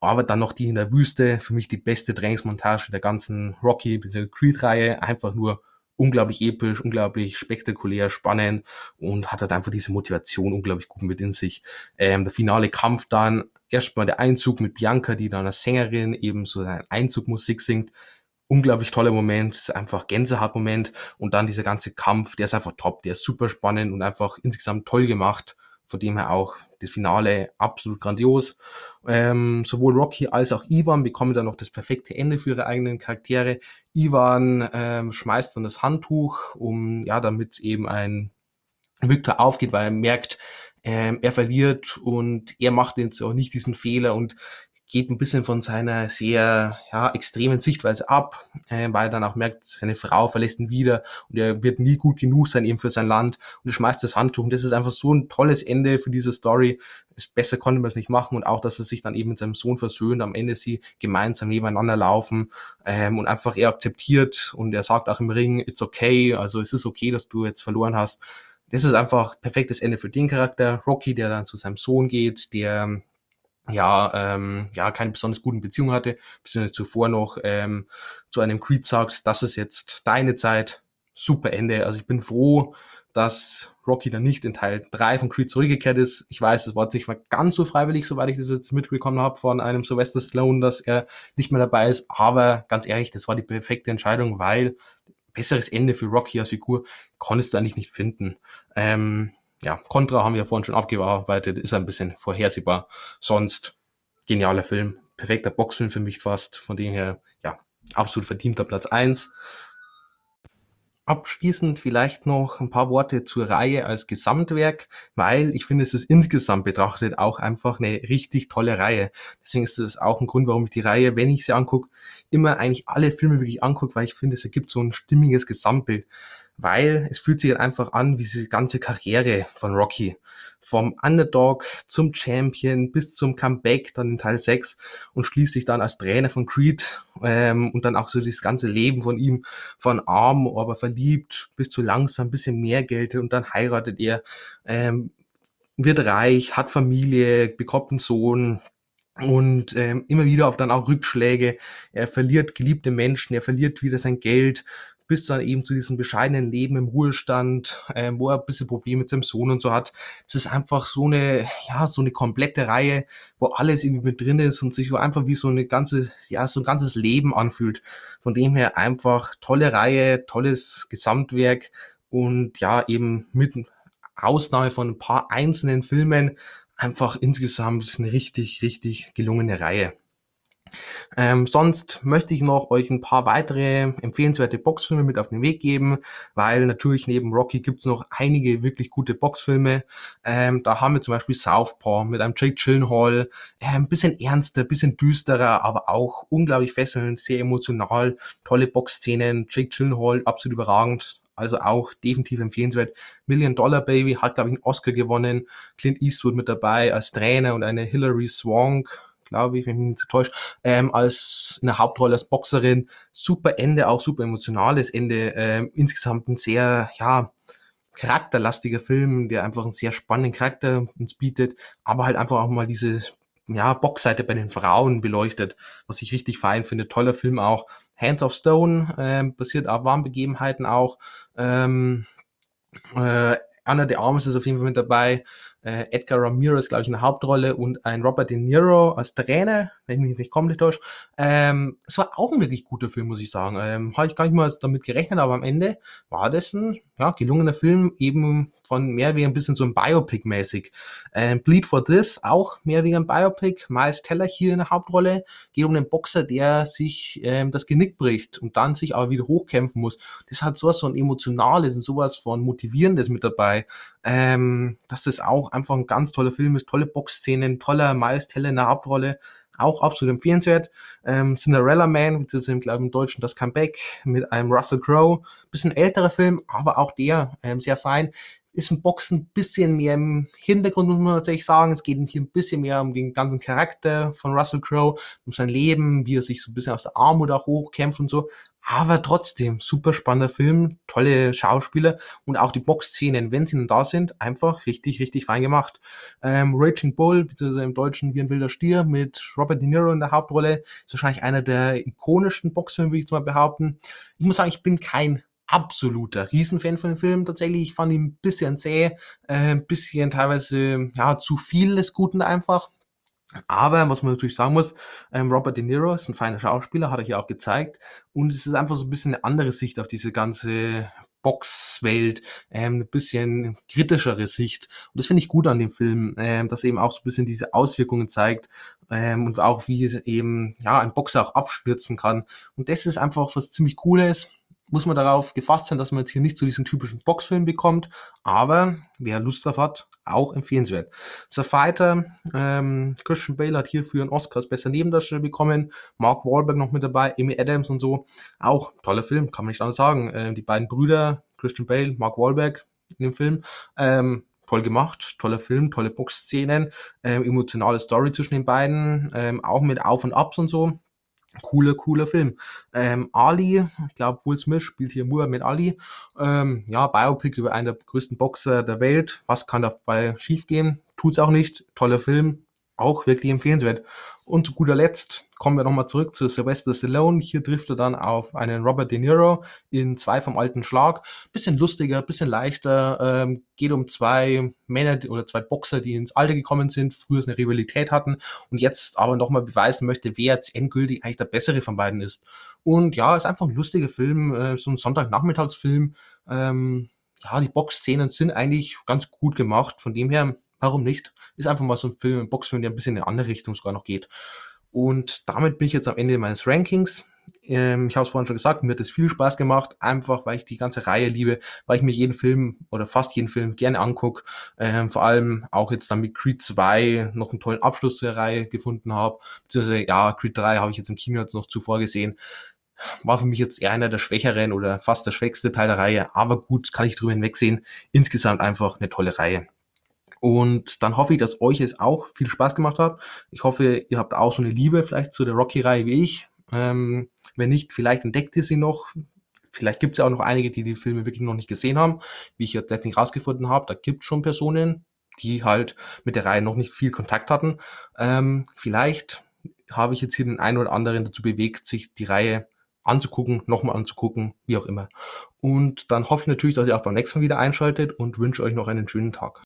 Aber dann noch die in der Wüste, für mich die beste Trainingsmontage der ganzen Rocky bzw. Creed-Reihe. Einfach nur unglaublich episch, unglaublich spektakulär, spannend und hat halt einfach diese Motivation unglaublich gut mit in sich. Ähm, der finale Kampf dann, erstmal der Einzug mit Bianca, die dann als Sängerin eben so seine Einzugmusik singt. Unglaublich toller Moment, einfach Gänsehautmoment und dann dieser ganze Kampf, der ist einfach top, der ist super spannend und einfach insgesamt toll gemacht. Von dem her auch das Finale absolut grandios. Ähm, sowohl Rocky als auch Ivan bekommen dann noch das perfekte Ende für ihre eigenen Charaktere. Ivan ähm, schmeißt dann das Handtuch, um ja damit eben ein Victor aufgeht, weil er merkt, ähm, er verliert und er macht jetzt auch nicht diesen Fehler und geht ein bisschen von seiner sehr ja, extremen Sichtweise ab, äh, weil er dann auch merkt, seine Frau verlässt ihn wieder und er wird nie gut genug sein eben für sein Land und er schmeißt das Handtuch und das ist einfach so ein tolles Ende für diese Story. Es, besser konnte man es nicht machen und auch, dass er sich dann eben mit seinem Sohn versöhnt, am Ende sie gemeinsam nebeneinander laufen ähm, und einfach er akzeptiert und er sagt auch im Ring, it's okay, also es ist okay, dass du jetzt verloren hast. Das ist einfach perfektes Ende für den Charakter. Rocky, der dann zu seinem Sohn geht, der ja, ähm, ja, keine besonders guten Beziehung hatte, beziehungsweise zuvor noch ähm, zu einem Creed sagt, das ist jetzt deine Zeit, super Ende. Also ich bin froh, dass Rocky dann nicht in Teil 3 von Creed zurückgekehrt ist. Ich weiß, es war nicht mal ganz so freiwillig, soweit ich das jetzt mitbekommen habe von einem Sylvester Stallone, dass er nicht mehr dabei ist. Aber ganz ehrlich, das war die perfekte Entscheidung, weil besseres Ende für Rocky als Figur konntest du eigentlich nicht finden. Ähm, ja, Contra haben wir vorhin schon abgearbeitet, ist ein bisschen vorhersehbar. Sonst genialer Film, perfekter Boxfilm für mich fast. Von dem her, ja, absolut verdienter Platz eins. Abschließend vielleicht noch ein paar Worte zur Reihe als Gesamtwerk, weil ich finde, es ist insgesamt betrachtet auch einfach eine richtig tolle Reihe. Deswegen ist es auch ein Grund, warum ich die Reihe, wenn ich sie angucke, immer eigentlich alle Filme wirklich angucke, weil ich finde, es ergibt so ein stimmiges Gesamtbild weil es fühlt sich halt einfach an wie diese ganze Karriere von Rocky. Vom Underdog zum Champion bis zum Comeback dann in Teil 6 und schließlich dann als Trainer von Creed ähm, und dann auch so das ganze Leben von ihm, von arm, aber verliebt, bis zu langsam, bisschen mehr Geld und dann heiratet er, ähm, wird reich, hat Familie, bekommt einen Sohn, und ähm, immer wieder auf dann auch Rückschläge. Er verliert geliebte Menschen, er verliert wieder sein Geld, bis dann eben zu diesem bescheidenen Leben im Ruhestand, äh, wo er ein bisschen Probleme mit seinem Sohn und so hat. Es ist einfach so eine, ja, so eine komplette Reihe, wo alles irgendwie mit drin ist und sich einfach wie so eine ganze, ja, so ein ganzes Leben anfühlt. Von dem her einfach tolle Reihe, tolles Gesamtwerk und ja, eben mit Ausnahme von ein paar einzelnen Filmen einfach insgesamt eine richtig, richtig gelungene Reihe. Ähm, sonst möchte ich noch euch ein paar weitere empfehlenswerte Boxfilme mit auf den Weg geben, weil natürlich neben Rocky gibt's noch einige wirklich gute Boxfilme. Ähm, da haben wir zum Beispiel Southpaw mit einem Jake Gyllenhaal, äh, ein bisschen ernster, bisschen düsterer, aber auch unglaublich fesselnd, sehr emotional, tolle Boxszenen. Jake Gyllenhaal absolut überragend, also auch definitiv empfehlenswert. Million Dollar Baby hat, glaube ich, einen Oscar gewonnen. Clint Eastwood mit dabei als Trainer und eine Hilary Swank glaube ich, wenn ich mich nicht täusche, ähm, als eine Hauptrolle als Boxerin. Super Ende, auch super emotionales Ende. Ähm, insgesamt ein sehr, ja, charakterlastiger Film, der einfach einen sehr spannenden Charakter uns bietet, aber halt einfach auch mal diese ja, Boxseite bei den Frauen beleuchtet, was ich richtig fein finde. Toller Film auch. Hands of Stone, ähm, basiert auf wahren Begebenheiten auch. Ähm, äh, Anna de Armas ist auf jeden Fall mit dabei äh, Edgar Ramirez, glaube ich, in der Hauptrolle und ein Robert De Niro als Trainer, wenn ich mich nicht komplett täusche. Ähm, es war auch ein wirklich guter Film, muss ich sagen. Ähm, Habe ich gar nicht mal damit gerechnet, aber am Ende war das ein ja, gelungener Film, eben von mehr wie ein bisschen so ein Biopic-mäßig. Ähm, Bleed for This, auch mehr wie ein Biopic. Miles Teller hier in der Hauptrolle. Geht um einen Boxer, der sich ähm, das Genick bricht und dann sich aber wieder hochkämpfen muss. Das hat sowas von Emotionales und sowas von Motivierendes mit dabei. Ähm, dass das auch einfach ein ganz toller Film ist, tolle Boxszenen, toller Miles Teller in der Hauptrolle, auch absolut empfehlenswert. Ähm, Cinderella Man, beziehungsweise glaube im Deutschen das Comeback mit einem Russell Crowe, bisschen älterer Film, aber auch der ähm, sehr fein. Ist im Boxen ein bisschen mehr im Hintergrund, muss man tatsächlich sagen. Es geht hier ein bisschen mehr um den ganzen Charakter von Russell Crowe, um sein Leben, wie er sich so ein bisschen aus der Armut auch hochkämpft und so. Aber trotzdem, super spannender Film, tolle Schauspieler und auch die Boxszenen, wenn sie denn da sind, einfach richtig, richtig fein gemacht. Ähm, Raging Bull, beziehungsweise im Deutschen wie ein wilder Stier mit Robert De Niro in der Hauptrolle, ist wahrscheinlich einer der ikonischsten Boxfilme, würde ich jetzt mal behaupten. Ich muss sagen, ich bin kein absoluter Riesenfan von dem Film tatsächlich. Ich fand ihn ein bisschen zäh, äh, ein bisschen teilweise ja zu viel des Guten einfach. Aber was man natürlich sagen muss, ähm, Robert De Niro ist ein feiner Schauspieler, hat er hier auch gezeigt. Und es ist einfach so ein bisschen eine andere Sicht auf diese ganze Boxwelt, ähm, ein bisschen kritischere Sicht. Und das finde ich gut an dem Film, ähm, dass eben auch so ein bisschen diese Auswirkungen zeigt ähm, und auch wie es eben ja ein Boxer auch abstürzen kann. Und das ist einfach was ziemlich Cooles muss man darauf gefasst sein, dass man jetzt hier nicht zu diesen typischen Boxfilm bekommt, aber wer Lust drauf hat, auch empfehlenswert. The Fighter, ähm, Christian Bale hat hierfür einen Oscar als bester Nebendarsteller bekommen, Mark Wahlberg noch mit dabei, Amy Adams und so, auch toller Film, kann man nicht anders sagen. Ähm, die beiden Brüder, Christian Bale, Mark Wahlberg in dem Film, ähm, toll gemacht, toller Film, tolle Boxszenen, ähm, emotionale Story zwischen den beiden, ähm, auch mit Auf und Abs und so cooler, cooler Film. Ähm, Ali, ich glaube, Will Smith spielt hier Muhammad Ali. Ähm, ja, Biopic über einen der größten Boxer der Welt. Was kann dabei schiefgehen? Tut's auch nicht. Toller Film auch wirklich empfehlenswert. Und zu guter Letzt kommen wir nochmal zurück zu Sylvester Stallone. Hier trifft er dann auf einen Robert De Niro in zwei vom alten Schlag. Bisschen lustiger, bisschen leichter. Ähm, geht um zwei Männer oder zwei Boxer, die ins Alter gekommen sind, früher eine Rivalität hatten und jetzt aber nochmal beweisen möchte, wer jetzt endgültig eigentlich der bessere von beiden ist. Und ja, ist einfach ein lustiger Film, äh, so ein Sonntagnachmittagsfilm. Ähm, ja, die Boxszenen sind eigentlich ganz gut gemacht. Von dem her Warum nicht? Ist einfach mal so ein Film, ein Boxfilm, der ein bisschen in eine andere Richtung sogar noch geht. Und damit bin ich jetzt am Ende meines Rankings. Ähm, ich habe es vorhin schon gesagt, mir hat es viel Spaß gemacht, einfach weil ich die ganze Reihe liebe, weil ich mir jeden Film oder fast jeden Film gerne angucke. Ähm, vor allem auch jetzt dann mit Creed 2 noch einen tollen Abschluss der Reihe gefunden habe. Beziehungsweise, ja, Creed 3 habe ich jetzt im Kino jetzt noch zuvor gesehen. War für mich jetzt eher einer der schwächeren oder fast der schwächste Teil der Reihe, aber gut, kann ich drüber hinwegsehen. Insgesamt einfach eine tolle Reihe. Und dann hoffe ich, dass euch es auch viel Spaß gemacht hat. Ich hoffe, ihr habt auch so eine Liebe vielleicht zu der Rocky-Reihe wie ich. Ähm, wenn nicht, vielleicht entdeckt ihr sie noch. Vielleicht gibt es ja auch noch einige, die die Filme wirklich noch nicht gesehen haben. Wie ich jetzt letztlich rausgefunden habe, da gibt es schon Personen, die halt mit der Reihe noch nicht viel Kontakt hatten. Ähm, vielleicht habe ich jetzt hier den einen oder anderen dazu bewegt, sich die Reihe anzugucken, nochmal anzugucken, wie auch immer. Und dann hoffe ich natürlich, dass ihr auch beim nächsten Mal wieder einschaltet und wünsche euch noch einen schönen Tag.